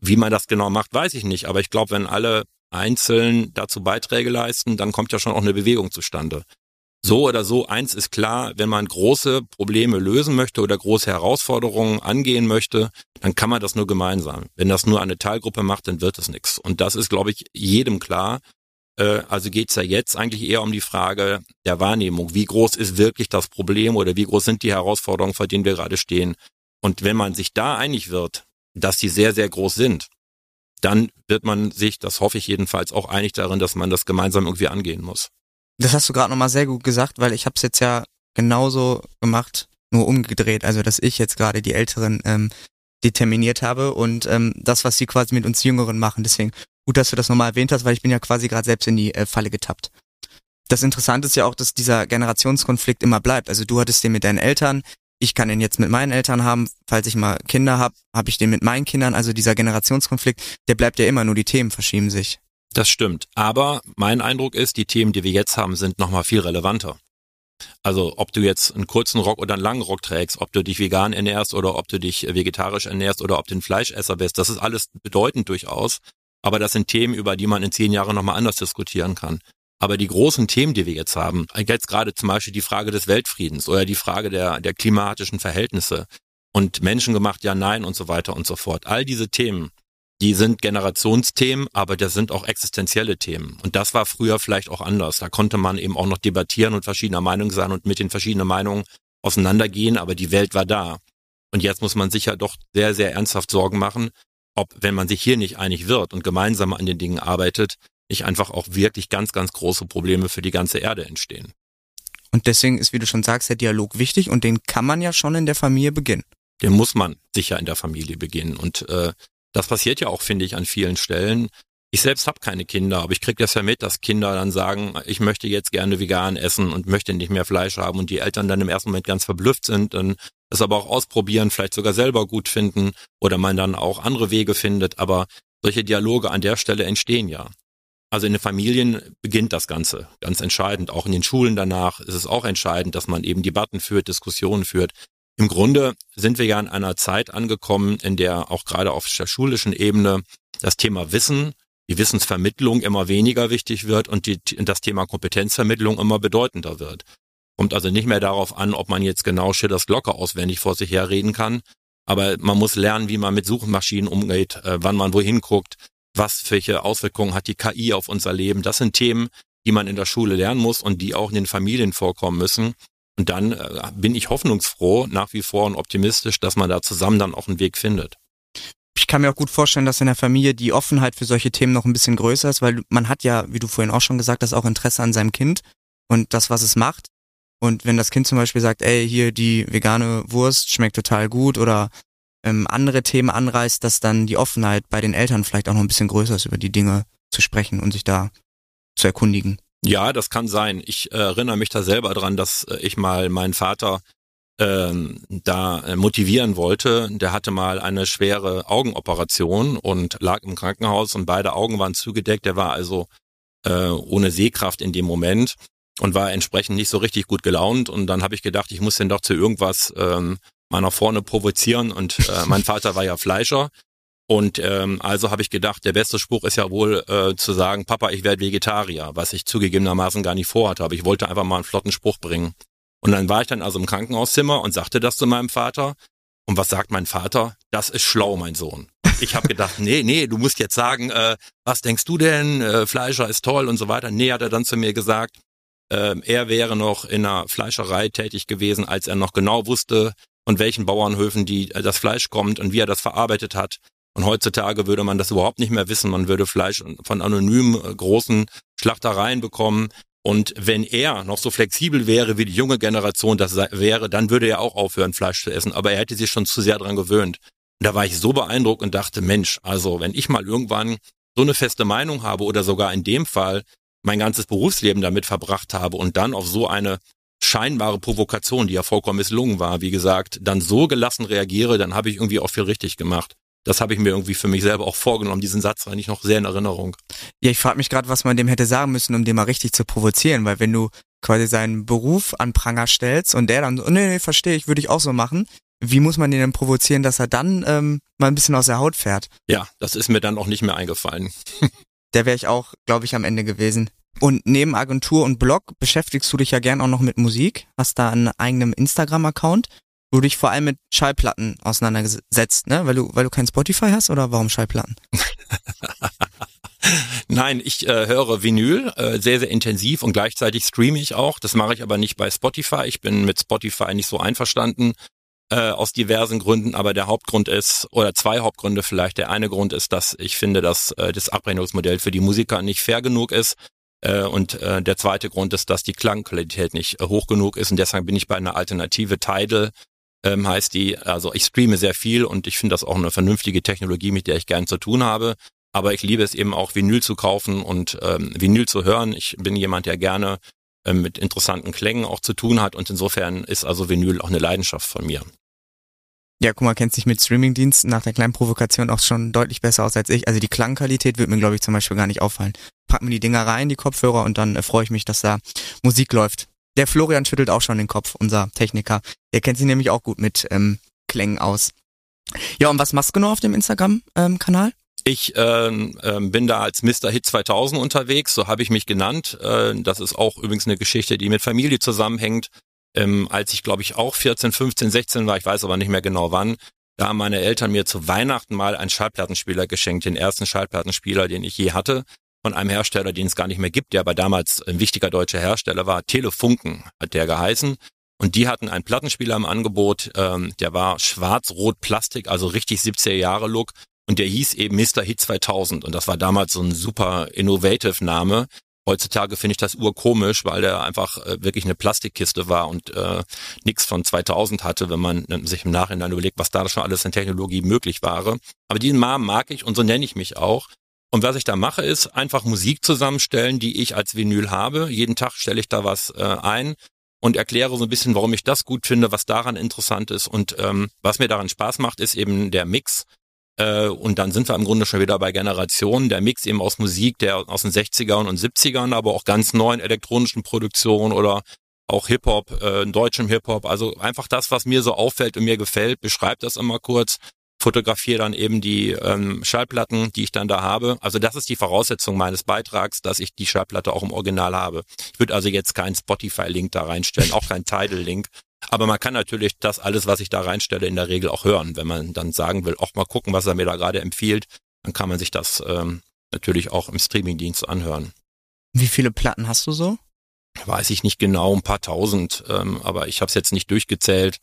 Wie man das genau macht, weiß ich nicht. Aber ich glaube, wenn alle einzeln dazu Beiträge leisten, dann kommt ja schon auch eine Bewegung zustande. So oder so, eins ist klar, wenn man große Probleme lösen möchte oder große Herausforderungen angehen möchte, dann kann man das nur gemeinsam. Wenn das nur eine Teilgruppe macht, dann wird es nichts. Und das ist, glaube ich, jedem klar. Äh, also geht es ja jetzt eigentlich eher um die Frage der Wahrnehmung. Wie groß ist wirklich das Problem oder wie groß sind die Herausforderungen, vor denen wir gerade stehen? Und wenn man sich da einig wird, dass die sehr, sehr groß sind, dann wird man sich, das hoffe ich jedenfalls, auch einig darin, dass man das gemeinsam irgendwie angehen muss. Das hast du gerade nochmal sehr gut gesagt, weil ich habe es jetzt ja genauso gemacht, nur umgedreht. Also dass ich jetzt gerade die Älteren ähm, determiniert habe und ähm, das, was sie quasi mit uns Jüngeren machen. Deswegen gut, dass du das nochmal erwähnt hast, weil ich bin ja quasi gerade selbst in die äh, Falle getappt. Das Interessante ist ja auch, dass dieser Generationskonflikt immer bleibt. Also du hattest den mit deinen Eltern, ich kann den jetzt mit meinen Eltern haben, falls ich mal Kinder habe, habe ich den mit meinen Kindern. Also dieser Generationskonflikt, der bleibt ja immer, nur die Themen verschieben sich. Das stimmt. Aber mein Eindruck ist, die Themen, die wir jetzt haben, sind nochmal viel relevanter. Also ob du jetzt einen kurzen Rock oder einen langen Rock trägst, ob du dich vegan ernährst oder ob du dich vegetarisch ernährst oder ob du ein Fleischesser bist, das ist alles bedeutend durchaus. Aber das sind Themen, über die man in zehn Jahren nochmal anders diskutieren kann. Aber die großen Themen, die wir jetzt haben, jetzt gerade zum Beispiel die Frage des Weltfriedens oder die Frage der, der klimatischen Verhältnisse und menschengemacht ja, nein und so weiter und so fort. All diese Themen, die sind Generationsthemen, aber das sind auch existenzielle Themen. Und das war früher vielleicht auch anders. Da konnte man eben auch noch debattieren und verschiedener Meinung sein und mit den verschiedenen Meinungen auseinandergehen, aber die Welt war da. Und jetzt muss man sich ja doch sehr, sehr ernsthaft Sorgen machen, ob, wenn man sich hier nicht einig wird und gemeinsam an den Dingen arbeitet, nicht einfach auch wirklich ganz, ganz große Probleme für die ganze Erde entstehen. Und deswegen ist, wie du schon sagst, der Dialog wichtig und den kann man ja schon in der Familie beginnen. Den muss man sicher in der Familie beginnen. Und äh, das passiert ja auch, finde ich, an vielen Stellen. Ich selbst habe keine Kinder, aber ich kriege das ja mit, dass Kinder dann sagen, ich möchte jetzt gerne vegan essen und möchte nicht mehr Fleisch haben und die Eltern dann im ersten Moment ganz verblüfft sind, dann es aber auch ausprobieren, vielleicht sogar selber gut finden oder man dann auch andere Wege findet. Aber solche Dialoge an der Stelle entstehen ja. Also in den Familien beginnt das Ganze ganz entscheidend. Auch in den Schulen danach ist es auch entscheidend, dass man eben Debatten führt, Diskussionen führt. Im Grunde sind wir ja in einer Zeit angekommen, in der auch gerade auf der schulischen Ebene das Thema Wissen, die Wissensvermittlung immer weniger wichtig wird und die, das Thema Kompetenzvermittlung immer bedeutender wird. Kommt also nicht mehr darauf an, ob man jetzt genau Schillers Glocke auswendig vor sich her reden kann, aber man muss lernen, wie man mit Suchmaschinen umgeht, äh, wann man wohin guckt, was welche Auswirkungen hat die KI auf unser Leben. Das sind Themen, die man in der Schule lernen muss und die auch in den Familien vorkommen müssen. Und dann äh, bin ich hoffnungsfroh nach wie vor und optimistisch, dass man da zusammen dann auch einen Weg findet. Ich kann mir auch gut vorstellen, dass in der Familie die Offenheit für solche Themen noch ein bisschen größer ist, weil man hat ja, wie du vorhin auch schon gesagt hast, auch Interesse an seinem Kind und das, was es macht. Und wenn das Kind zum Beispiel sagt, ey, hier die vegane Wurst schmeckt total gut oder ähm, andere Themen anreißt, dass dann die Offenheit bei den Eltern vielleicht auch noch ein bisschen größer ist, über die Dinge zu sprechen und sich da zu erkundigen. Ja, das kann sein. Ich äh, erinnere mich da selber dran, dass äh, ich mal meinen Vater ähm, da äh, motivieren wollte. Der hatte mal eine schwere Augenoperation und lag im Krankenhaus und beide Augen waren zugedeckt. Der war also äh, ohne Sehkraft in dem Moment und war entsprechend nicht so richtig gut gelaunt. Und dann habe ich gedacht, ich muss den doch zu irgendwas ähm, mal nach vorne provozieren. Und äh, mein Vater war ja Fleischer. Und ähm, also habe ich gedacht, der beste Spruch ist ja wohl äh, zu sagen, Papa, ich werde Vegetarier, was ich zugegebenermaßen gar nicht vorhatte, aber ich wollte einfach mal einen flotten Spruch bringen. Und dann war ich dann also im Krankenhauszimmer und sagte das zu meinem Vater. Und was sagt mein Vater? Das ist schlau, mein Sohn. Ich habe gedacht, nee, nee, du musst jetzt sagen, äh, was denkst du denn? Äh, Fleischer ist toll und so weiter. Nee, hat er dann zu mir gesagt, äh, er wäre noch in einer Fleischerei tätig gewesen, als er noch genau wusste, von welchen Bauernhöfen die, äh, das Fleisch kommt und wie er das verarbeitet hat. Und heutzutage würde man das überhaupt nicht mehr wissen. Man würde Fleisch von anonymen äh, großen Schlachtereien bekommen. Und wenn er noch so flexibel wäre, wie die junge Generation das wäre, dann würde er auch aufhören, Fleisch zu essen. Aber er hätte sich schon zu sehr dran gewöhnt. Und da war ich so beeindruckt und dachte, Mensch, also wenn ich mal irgendwann so eine feste Meinung habe oder sogar in dem Fall mein ganzes Berufsleben damit verbracht habe und dann auf so eine scheinbare Provokation, die ja vollkommen misslungen war, wie gesagt, dann so gelassen reagiere, dann habe ich irgendwie auch viel richtig gemacht. Das habe ich mir irgendwie für mich selber auch vorgenommen. Diesen Satz war ich noch sehr in Erinnerung. Ja, ich frage mich gerade, was man dem hätte sagen müssen, um den mal richtig zu provozieren, weil wenn du quasi seinen Beruf an Pranger stellst und der dann, oh, nee, nee, verstehe ich, würde ich auch so machen. Wie muss man den denn provozieren, dass er dann ähm, mal ein bisschen aus der Haut fährt? Ja, das ist mir dann auch nicht mehr eingefallen. der wäre ich auch, glaube ich, am Ende gewesen. Und neben Agentur und Blog beschäftigst du dich ja gern auch noch mit Musik, hast da einen eigenen Instagram-Account, wo du dich vor allem mit Schallplatten auseinandergesetzt, ne? Weil du, weil du kein Spotify hast oder warum Schallplatten? Nein, ich äh, höre Vinyl äh, sehr, sehr intensiv und gleichzeitig streame ich auch. Das mache ich aber nicht bei Spotify. Ich bin mit Spotify nicht so einverstanden äh, aus diversen Gründen, aber der Hauptgrund ist, oder zwei Hauptgründe vielleicht. Der eine Grund ist, dass ich finde, dass äh, das Abrechnungsmodell für die Musiker nicht fair genug ist. Äh, und äh, der zweite Grund ist, dass die Klangqualität nicht äh, hoch genug ist und deshalb bin ich bei einer Alternative Tidal, ähm, heißt die, also ich streame sehr viel und ich finde das auch eine vernünftige Technologie, mit der ich gern zu tun habe. Aber ich liebe es eben auch, Vinyl zu kaufen und ähm, Vinyl zu hören. Ich bin jemand, der gerne äh, mit interessanten Klängen auch zu tun hat und insofern ist also Vinyl auch eine Leidenschaft von mir. Ja, guck mal, kennt sich mit Streamingdiensten nach der kleinen Provokation auch schon deutlich besser aus als ich. Also die Klangqualität wird mir, glaube ich, zum Beispiel gar nicht auffallen. Pack mir die Dinger rein, die Kopfhörer, und dann äh, freue ich mich, dass da Musik läuft. Der Florian schüttelt auch schon den Kopf, unser Techniker. Der kennt sich nämlich auch gut mit ähm, Klängen aus. Ja, und was machst du genau auf dem Instagram-Kanal? Ähm, ich ähm, äh, bin da als Mr. Hit 2000 unterwegs, so habe ich mich genannt. Äh, das ist auch übrigens eine Geschichte, die mit Familie zusammenhängt. Ähm, als ich, glaube ich, auch 14, 15, 16 war, ich weiß aber nicht mehr genau wann, Da haben meine Eltern mir zu Weihnachten mal einen Schallplattenspieler geschenkt, den ersten Schallplattenspieler, den ich je hatte, von einem Hersteller, den es gar nicht mehr gibt, der aber damals ein wichtiger deutscher Hersteller war. Telefunken hat der geheißen. Und die hatten einen Plattenspieler im Angebot, ähm, der war schwarz-rot Plastik, also richtig 70er Jahre Look. Und der hieß eben Mr. Hit 2000. Und das war damals so ein super innovative Name. Heutzutage finde ich das urkomisch, weil der einfach äh, wirklich eine Plastikkiste war und äh, nichts von 2000 hatte, wenn man äh, sich im Nachhinein überlegt, was da schon alles in Technologie möglich war. Aber diesen Namen mag ich und so nenne ich mich auch. Und was ich da mache, ist einfach Musik zusammenstellen, die ich als Vinyl habe. Jeden Tag stelle ich da was äh, ein und erkläre so ein bisschen, warum ich das gut finde, was daran interessant ist. Und ähm, was mir daran Spaß macht, ist eben der Mix äh, und dann sind wir im Grunde schon wieder bei Generationen. Der Mix eben aus Musik, der aus den 60ern und 70ern, aber auch ganz neuen elektronischen Produktionen oder auch Hip-Hop, äh, deutschem Hip-Hop. Also einfach das, was mir so auffällt und mir gefällt, beschreibt das immer kurz, fotografiere dann eben die ähm, Schallplatten, die ich dann da habe. Also das ist die Voraussetzung meines Beitrags, dass ich die Schallplatte auch im Original habe. Ich würde also jetzt keinen Spotify-Link da reinstellen, auch keinen Tidal-Link. Aber man kann natürlich das alles, was ich da reinstelle, in der Regel auch hören. Wenn man dann sagen will, auch mal gucken, was er mir da gerade empfiehlt, dann kann man sich das ähm, natürlich auch im Streamingdienst anhören. Wie viele Platten hast du so? Weiß ich nicht genau, ein paar tausend, ähm, aber ich habe es jetzt nicht durchgezählt.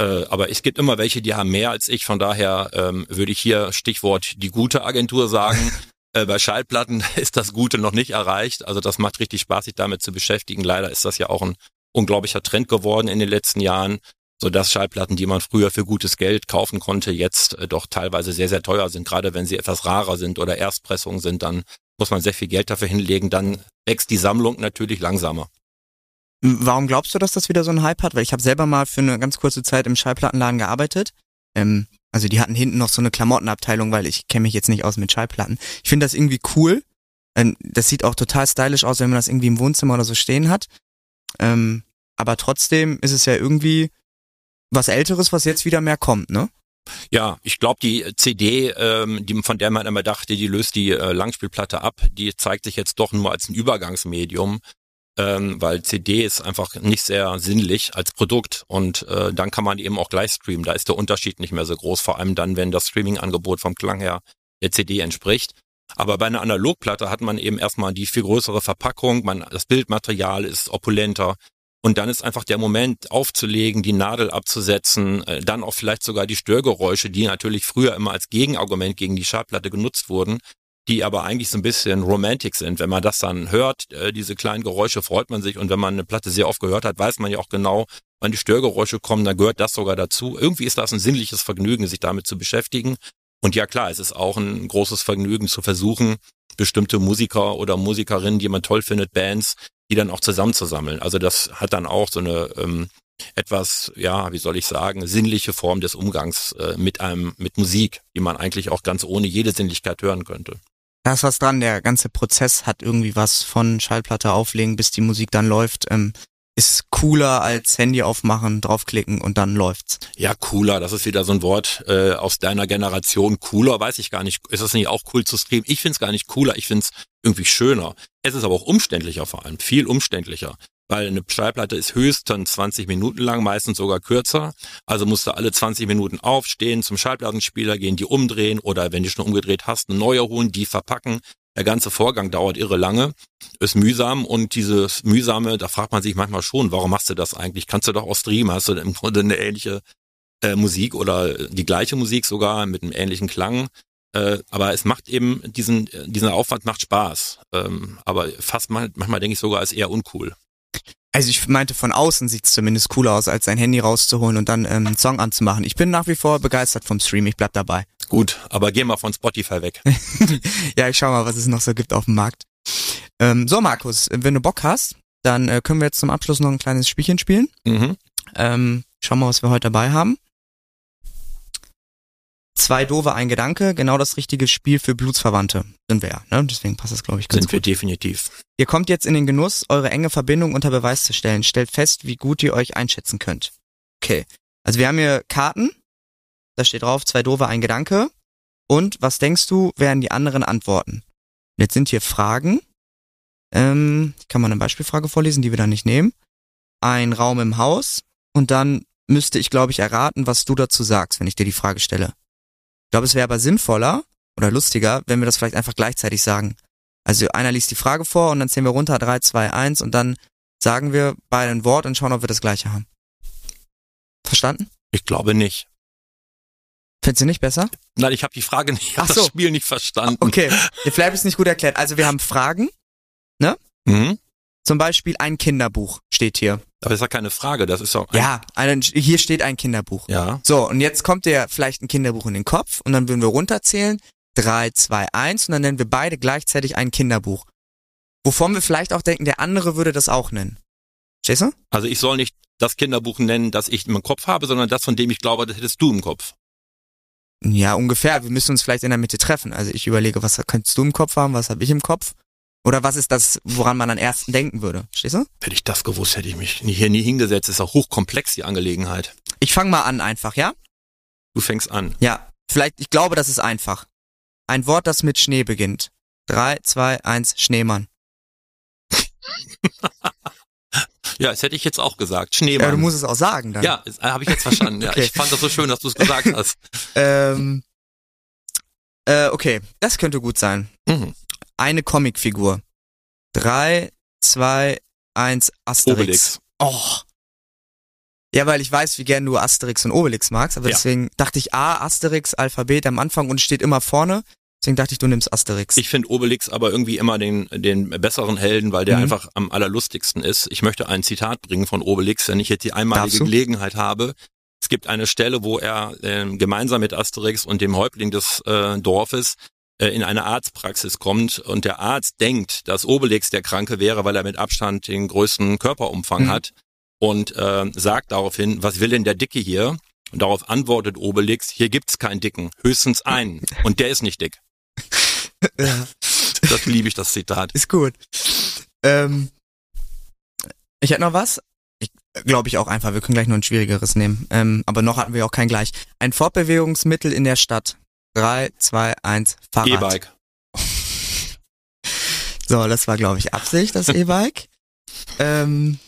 Äh, aber es gibt immer welche, die haben mehr als ich. Von daher ähm, würde ich hier Stichwort die gute Agentur sagen. äh, bei Schallplatten ist das Gute noch nicht erreicht. Also das macht richtig Spaß, sich damit zu beschäftigen. Leider ist das ja auch ein unglaublicher Trend geworden in den letzten Jahren, so dass Schallplatten, die man früher für gutes Geld kaufen konnte, jetzt äh, doch teilweise sehr, sehr teuer sind. Gerade wenn sie etwas rarer sind oder Erstpressungen sind, dann muss man sehr viel Geld dafür hinlegen. Dann wächst die Sammlung natürlich langsamer. Warum glaubst du, dass das wieder so einen Hype hat? Weil ich habe selber mal für eine ganz kurze Zeit im Schallplattenladen gearbeitet. Ähm, also die hatten hinten noch so eine Klamottenabteilung, weil ich kenne mich jetzt nicht aus mit Schallplatten. Ich finde das irgendwie cool. Ähm, das sieht auch total stylisch aus, wenn man das irgendwie im Wohnzimmer oder so stehen hat. Ähm, aber trotzdem ist es ja irgendwie was Älteres, was jetzt wieder mehr kommt, ne? Ja, ich glaube, die CD, ähm, die, von der man immer dachte, die löst die äh, Langspielplatte ab, die zeigt sich jetzt doch nur als ein Übergangsmedium, ähm, weil CD ist einfach nicht sehr sinnlich als Produkt und äh, dann kann man eben auch gleich streamen. Da ist der Unterschied nicht mehr so groß, vor allem dann, wenn das Streaming-Angebot vom Klang her der CD entspricht. Aber bei einer Analogplatte hat man eben erstmal die viel größere Verpackung, man, das Bildmaterial ist opulenter. Und dann ist einfach der Moment aufzulegen, die Nadel abzusetzen, äh, dann auch vielleicht sogar die Störgeräusche, die natürlich früher immer als Gegenargument gegen die Schallplatte genutzt wurden, die aber eigentlich so ein bisschen romantic sind. Wenn man das dann hört, äh, diese kleinen Geräusche, freut man sich. Und wenn man eine Platte sehr oft gehört hat, weiß man ja auch genau, wann die Störgeräusche kommen, dann gehört das sogar dazu. Irgendwie ist das ein sinnliches Vergnügen, sich damit zu beschäftigen. Und ja klar, es ist auch ein großes Vergnügen zu versuchen, bestimmte Musiker oder Musikerinnen, die man toll findet, Bands, die dann auch zusammenzusammeln. Also das hat dann auch so eine ähm, etwas, ja, wie soll ich sagen, sinnliche Form des Umgangs äh, mit einem, mit Musik, die man eigentlich auch ganz ohne jede Sinnlichkeit hören könnte. Da ist was dran, der ganze Prozess hat irgendwie was von Schallplatte auflegen, bis die Musik dann läuft. Ähm, ist cooler als Handy aufmachen, draufklicken und dann läuft's. Ja, cooler, das ist wieder so ein Wort äh, aus deiner Generation. Cooler, weiß ich gar nicht. Ist das nicht auch cool zu streamen? Ich find's gar nicht cooler, ich find's irgendwie schöner. Es ist aber auch umständlicher vor allem, viel umständlicher. Weil eine Schallplatte ist höchstens 20 Minuten lang, meistens sogar kürzer. Also musst du alle 20 Minuten aufstehen, zum Schallplattenspieler gehen, die umdrehen oder wenn du schon umgedreht hast, eine neue holen, die verpacken, der ganze Vorgang dauert irre lange, ist mühsam und dieses mühsame, da fragt man sich manchmal schon, warum machst du das eigentlich? Kannst du doch auch streamen, hast du im Grunde eine ähnliche äh, Musik oder die gleiche Musik sogar mit einem ähnlichen Klang. Äh, aber es macht eben diesen, diesen Aufwand macht Spaß. Ähm, aber fast mal, manchmal denke ich sogar, ist eher uncool. Also ich meinte, von außen sieht's zumindest cooler aus, als sein Handy rauszuholen und dann ähm, einen Song anzumachen. Ich bin nach wie vor begeistert vom Stream, ich bleib dabei. Gut, aber geh mal von Spotify weg. ja, ich schau mal, was es noch so gibt auf dem Markt. Ähm, so, Markus, wenn du Bock hast, dann äh, können wir jetzt zum Abschluss noch ein kleines Spielchen spielen. Mhm. Ähm, schau mal, was wir heute dabei haben. Zwei doofe, ein Gedanke, genau das richtige Spiel für Blutsverwandte sind wir ja, ne? Deswegen passt das, glaube ich, ganz Sind gut. wir definitiv. Ihr kommt jetzt in den Genuss, eure enge Verbindung unter Beweis zu stellen. Stellt fest, wie gut ihr euch einschätzen könnt. Okay. Also wir haben hier Karten. Da steht drauf, zwei doofe, ein Gedanke. Und was denkst du, werden die anderen antworten? Jetzt sind hier Fragen. Ähm, ich kann mal eine Beispielfrage vorlesen, die wir dann nicht nehmen. Ein Raum im Haus und dann müsste ich, glaube ich, erraten, was du dazu sagst, wenn ich dir die Frage stelle. Ich glaube, es wäre aber sinnvoller oder lustiger, wenn wir das vielleicht einfach gleichzeitig sagen. Also einer liest die Frage vor und dann zählen wir runter, drei, zwei, eins und dann sagen wir beide ein Wort und schauen, ob wir das gleiche haben. Verstanden? Ich glaube nicht. Findest du nicht besser? Nein, ich habe die Frage nicht, ich hab Ach so. das Spiel nicht verstanden. Okay, vielleicht es nicht gut erklärt. Also wir haben Fragen, Mhm. Zum Beispiel ein Kinderbuch steht hier. Aber das ist ja keine Frage, das ist ein, Ja, ein, hier steht ein Kinderbuch. ja. So, und jetzt kommt dir vielleicht ein Kinderbuch in den Kopf und dann würden wir runterzählen. Drei, zwei, eins und dann nennen wir beide gleichzeitig ein Kinderbuch. Wovon wir vielleicht auch denken, der andere würde das auch nennen. Verstehst du? Also ich soll nicht das Kinderbuch nennen, das ich im Kopf habe, sondern das, von dem ich glaube, das hättest du im Kopf. Ja, ungefähr. Wir müssen uns vielleicht in der Mitte treffen. Also ich überlege, was könntest du im Kopf haben, was habe ich im Kopf? Oder was ist das, woran man am ersten denken würde? Verstehst du? Hätte ich das gewusst, hätte ich mich hier nie hingesetzt. ist auch hochkomplex, die Angelegenheit. Ich fange mal an einfach, ja? Du fängst an. Ja. Vielleicht, ich glaube, das ist einfach. Ein Wort, das mit Schnee beginnt. Drei, zwei, eins, Schneemann. Ja, das hätte ich jetzt auch gesagt. Ja, Schneemann. du musst es auch sagen dann. Ja, das habe ich jetzt verstanden. Ja, Okay. Ich fand das so schön, dass du es gesagt hast. Ähm, äh, okay, das könnte gut sein. Mhm. Eine Comicfigur. Drei, zwei, eins, Asterix. Obelix. Oh. Ja, weil ich weiß, wie gern du Asterix und Obelix magst, aber Ja. deswegen dachte ich A, Asterix, Alphabet am Anfang und steht immer vorne. Deswegen dachte ich, du nimmst Asterix. Ich finde Obelix aber irgendwie immer den, den besseren Helden, weil der Mhm. einfach am allerlustigsten ist. Ich möchte ein Zitat bringen von Obelix, wenn ich jetzt die einmalige? Gelegenheit habe. Es gibt eine Stelle, wo er ähm, gemeinsam mit Asterix und dem Häuptling des äh, Dorfes äh, in eine Arztpraxis kommt und der Arzt denkt, dass Obelix der Kranke wäre, weil er mit Abstand den größten Körperumfang Mhm. hat und äh, sagt daraufhin, was will denn der Dicke hier? Und darauf antwortet Obelix, hier gibt's keinen Dicken, höchstens einen und der ist nicht dick. ja, Das liebe ich, das Zitat. ist gut. Ähm, ich hätte noch was. Ich glaube ich auch einfach. Wir können gleich noch ein schwierigeres nehmen. Ähm, aber noch hatten wir auch kein gleich. Ein Fortbewegungsmittel in der Stadt. Drei, zwei, eins, Fahrrad. E-Bike. So, das war, glaube ich, Absicht, das E-Bike. ähm,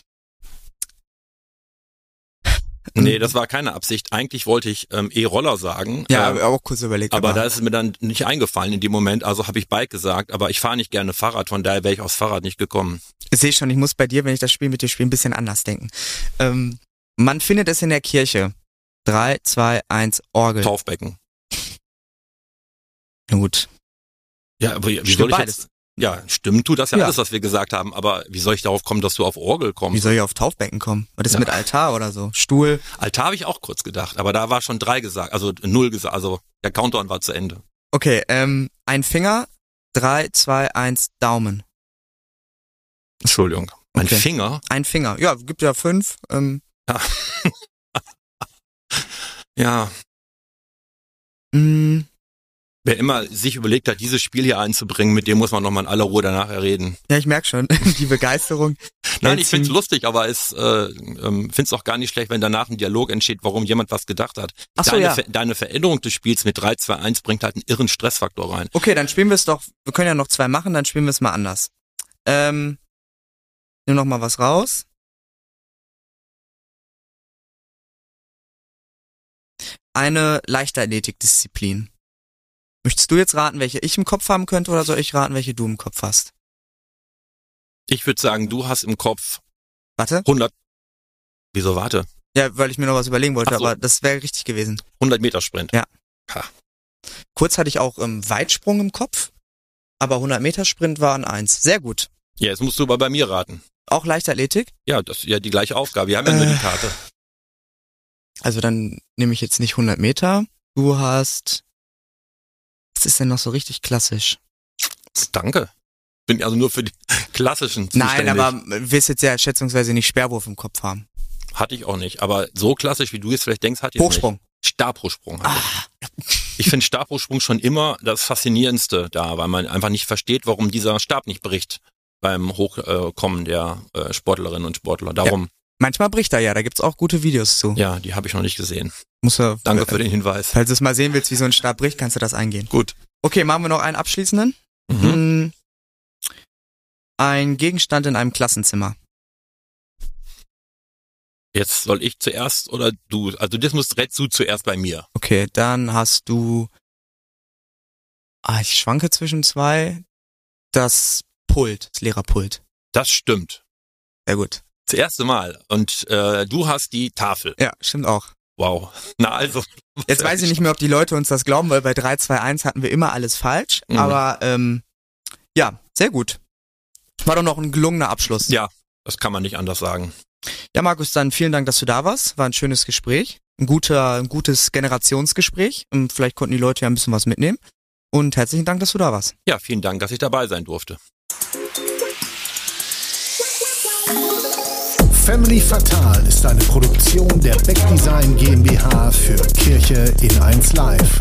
Nee, das war keine Absicht. Eigentlich wollte ich ähm, E-Roller sagen. Ja, ähm, auch kurz überlegt. aber da ist es mir dann nicht eingefallen in dem Moment, also habe ich Bike gesagt, aber ich fahre nicht gerne Fahrrad, von daher wäre ich aufs Fahrrad nicht gekommen. Ich sehe schon, ich muss bei dir, wenn ich das Spiel mit dir spiele, ein bisschen anders denken. Ähm, man findet es in der Kirche. Drei, zwei, eins, Orgel. Taufbecken. Gut. Ja, aber wie Stimmt soll ich beides. jetzt? Ja, stimmt, tut das ja, Ja. alles, was wir gesagt haben, aber wie soll ich darauf kommen, dass du auf Orgel Wie kommst? soll ich auf Taufbecken kommen? Was ist Ja. mit Altar oder so? Stuhl? Altar habe ich auch kurz gedacht, aber da war schon drei gesagt, also null gesagt, also der Countdown war zu Ende. Okay, ähm, ein Finger. Drei, zwei, eins, Daumen. Entschuldigung. Mein Okay. Finger, Ein Finger. Ja, gibt ja fünf. Ähm, ja, mh, wer immer sich überlegt hat, dieses Spiel hier einzubringen, mit dem muss man nochmal in aller Ruhe danach reden. ja, ich merk schon. Die Begeisterung. Nein, ich find's ein- lustig, aber es äh, ähm, find's auch gar nicht schlecht, wenn danach ein Dialog entsteht, warum jemand was gedacht hat. Ach so, deine, ja. Ver deine Veränderung des Spiels mit 3, 2, 1 bringt halt einen irren Stressfaktor rein. Okay, dann spielen wir es doch. Wir können ja noch zwei machen, dann spielen wir es mal anders. Ähm, nimm noch mal was raus. Eine Leichtathletikdisziplin. Möchtest du jetzt raten, welche ich im Kopf haben könnte, oder soll ich raten, welche du im Kopf hast? Ich würde sagen, du hast im Kopf Warte. 100, wieso warte, Ja, weil ich mir noch was überlegen wollte, so. aber das wäre richtig gewesen. 100 Meter Sprint. Ja. Kurz hatte ich auch ähm, Weitsprung im Kopf, aber 100 Meter Sprint waren eins. Sehr gut. Ja, jetzt musst du aber bei mir raten. Auch Leichtathletik? Ja, das ist ja die gleiche Aufgabe. Wir haben ja nur Äh. die Karte. Also dann nehme ich jetzt nicht 100 Meter. Du hast, was ist denn noch so richtig klassisch? Danke. Bin also nur für die klassischen Nein, zuständig. aber du wirst jetzt ja schätzungsweise nicht Sperrwurf im Kopf haben. Hatte ich auch nicht. Aber so klassisch, wie du jetzt vielleicht denkst, hatte ich Hochsprung. nicht. Stabhochsprung. hatte ich. Ah, Ich finde Stabhochsprung schon immer das Faszinierendste da, weil man einfach nicht versteht, warum dieser Stab nicht bricht beim Hochkommen der äh, Sportlerinnen und Sportler. Darum, manchmal bricht er ja, da gibt's auch gute Videos zu. ja, die habe ich noch nicht gesehen. Muss er, Danke äh, für den Hinweis. Falls du es mal sehen willst, wie so ein Stab bricht, kannst du das eingehen. Gut. Okay, machen wir noch einen abschließenden. Mhm. Hm. Ein Gegenstand in einem Klassenzimmer. Jetzt soll ich zuerst oder du? Also das musst du zuerst bei mir. Okay, dann hast du. Ah, ich schwanke zwischen zwei. Das Pult, das Lehrerpult. Das stimmt. Sehr gut. Das erste Mal. Und äh, du hast die Tafel. Ja, stimmt auch. Wow. Na also. Jetzt weiß ich nicht mehr, ob die Leute uns das glauben, weil bei 3, 2, 1 hatten wir immer alles falsch. Mhm. Aber ähm, ja, sehr gut. War doch noch ein gelungener Abschluss. Ja, das kann man nicht anders sagen. Ja, Markus, dann vielen Dank, dass du da warst. War ein schönes Gespräch. Ein guter, ein gutes Generationsgespräch. Und vielleicht konnten die Leute ja ein bisschen was mitnehmen. Und herzlichen Dank, dass du da warst. Ja, vielen Dank, dass ich dabei sein durfte. Family Fatal ist eine Produktion der Beck Design GmbH für Kirche in 1 Live.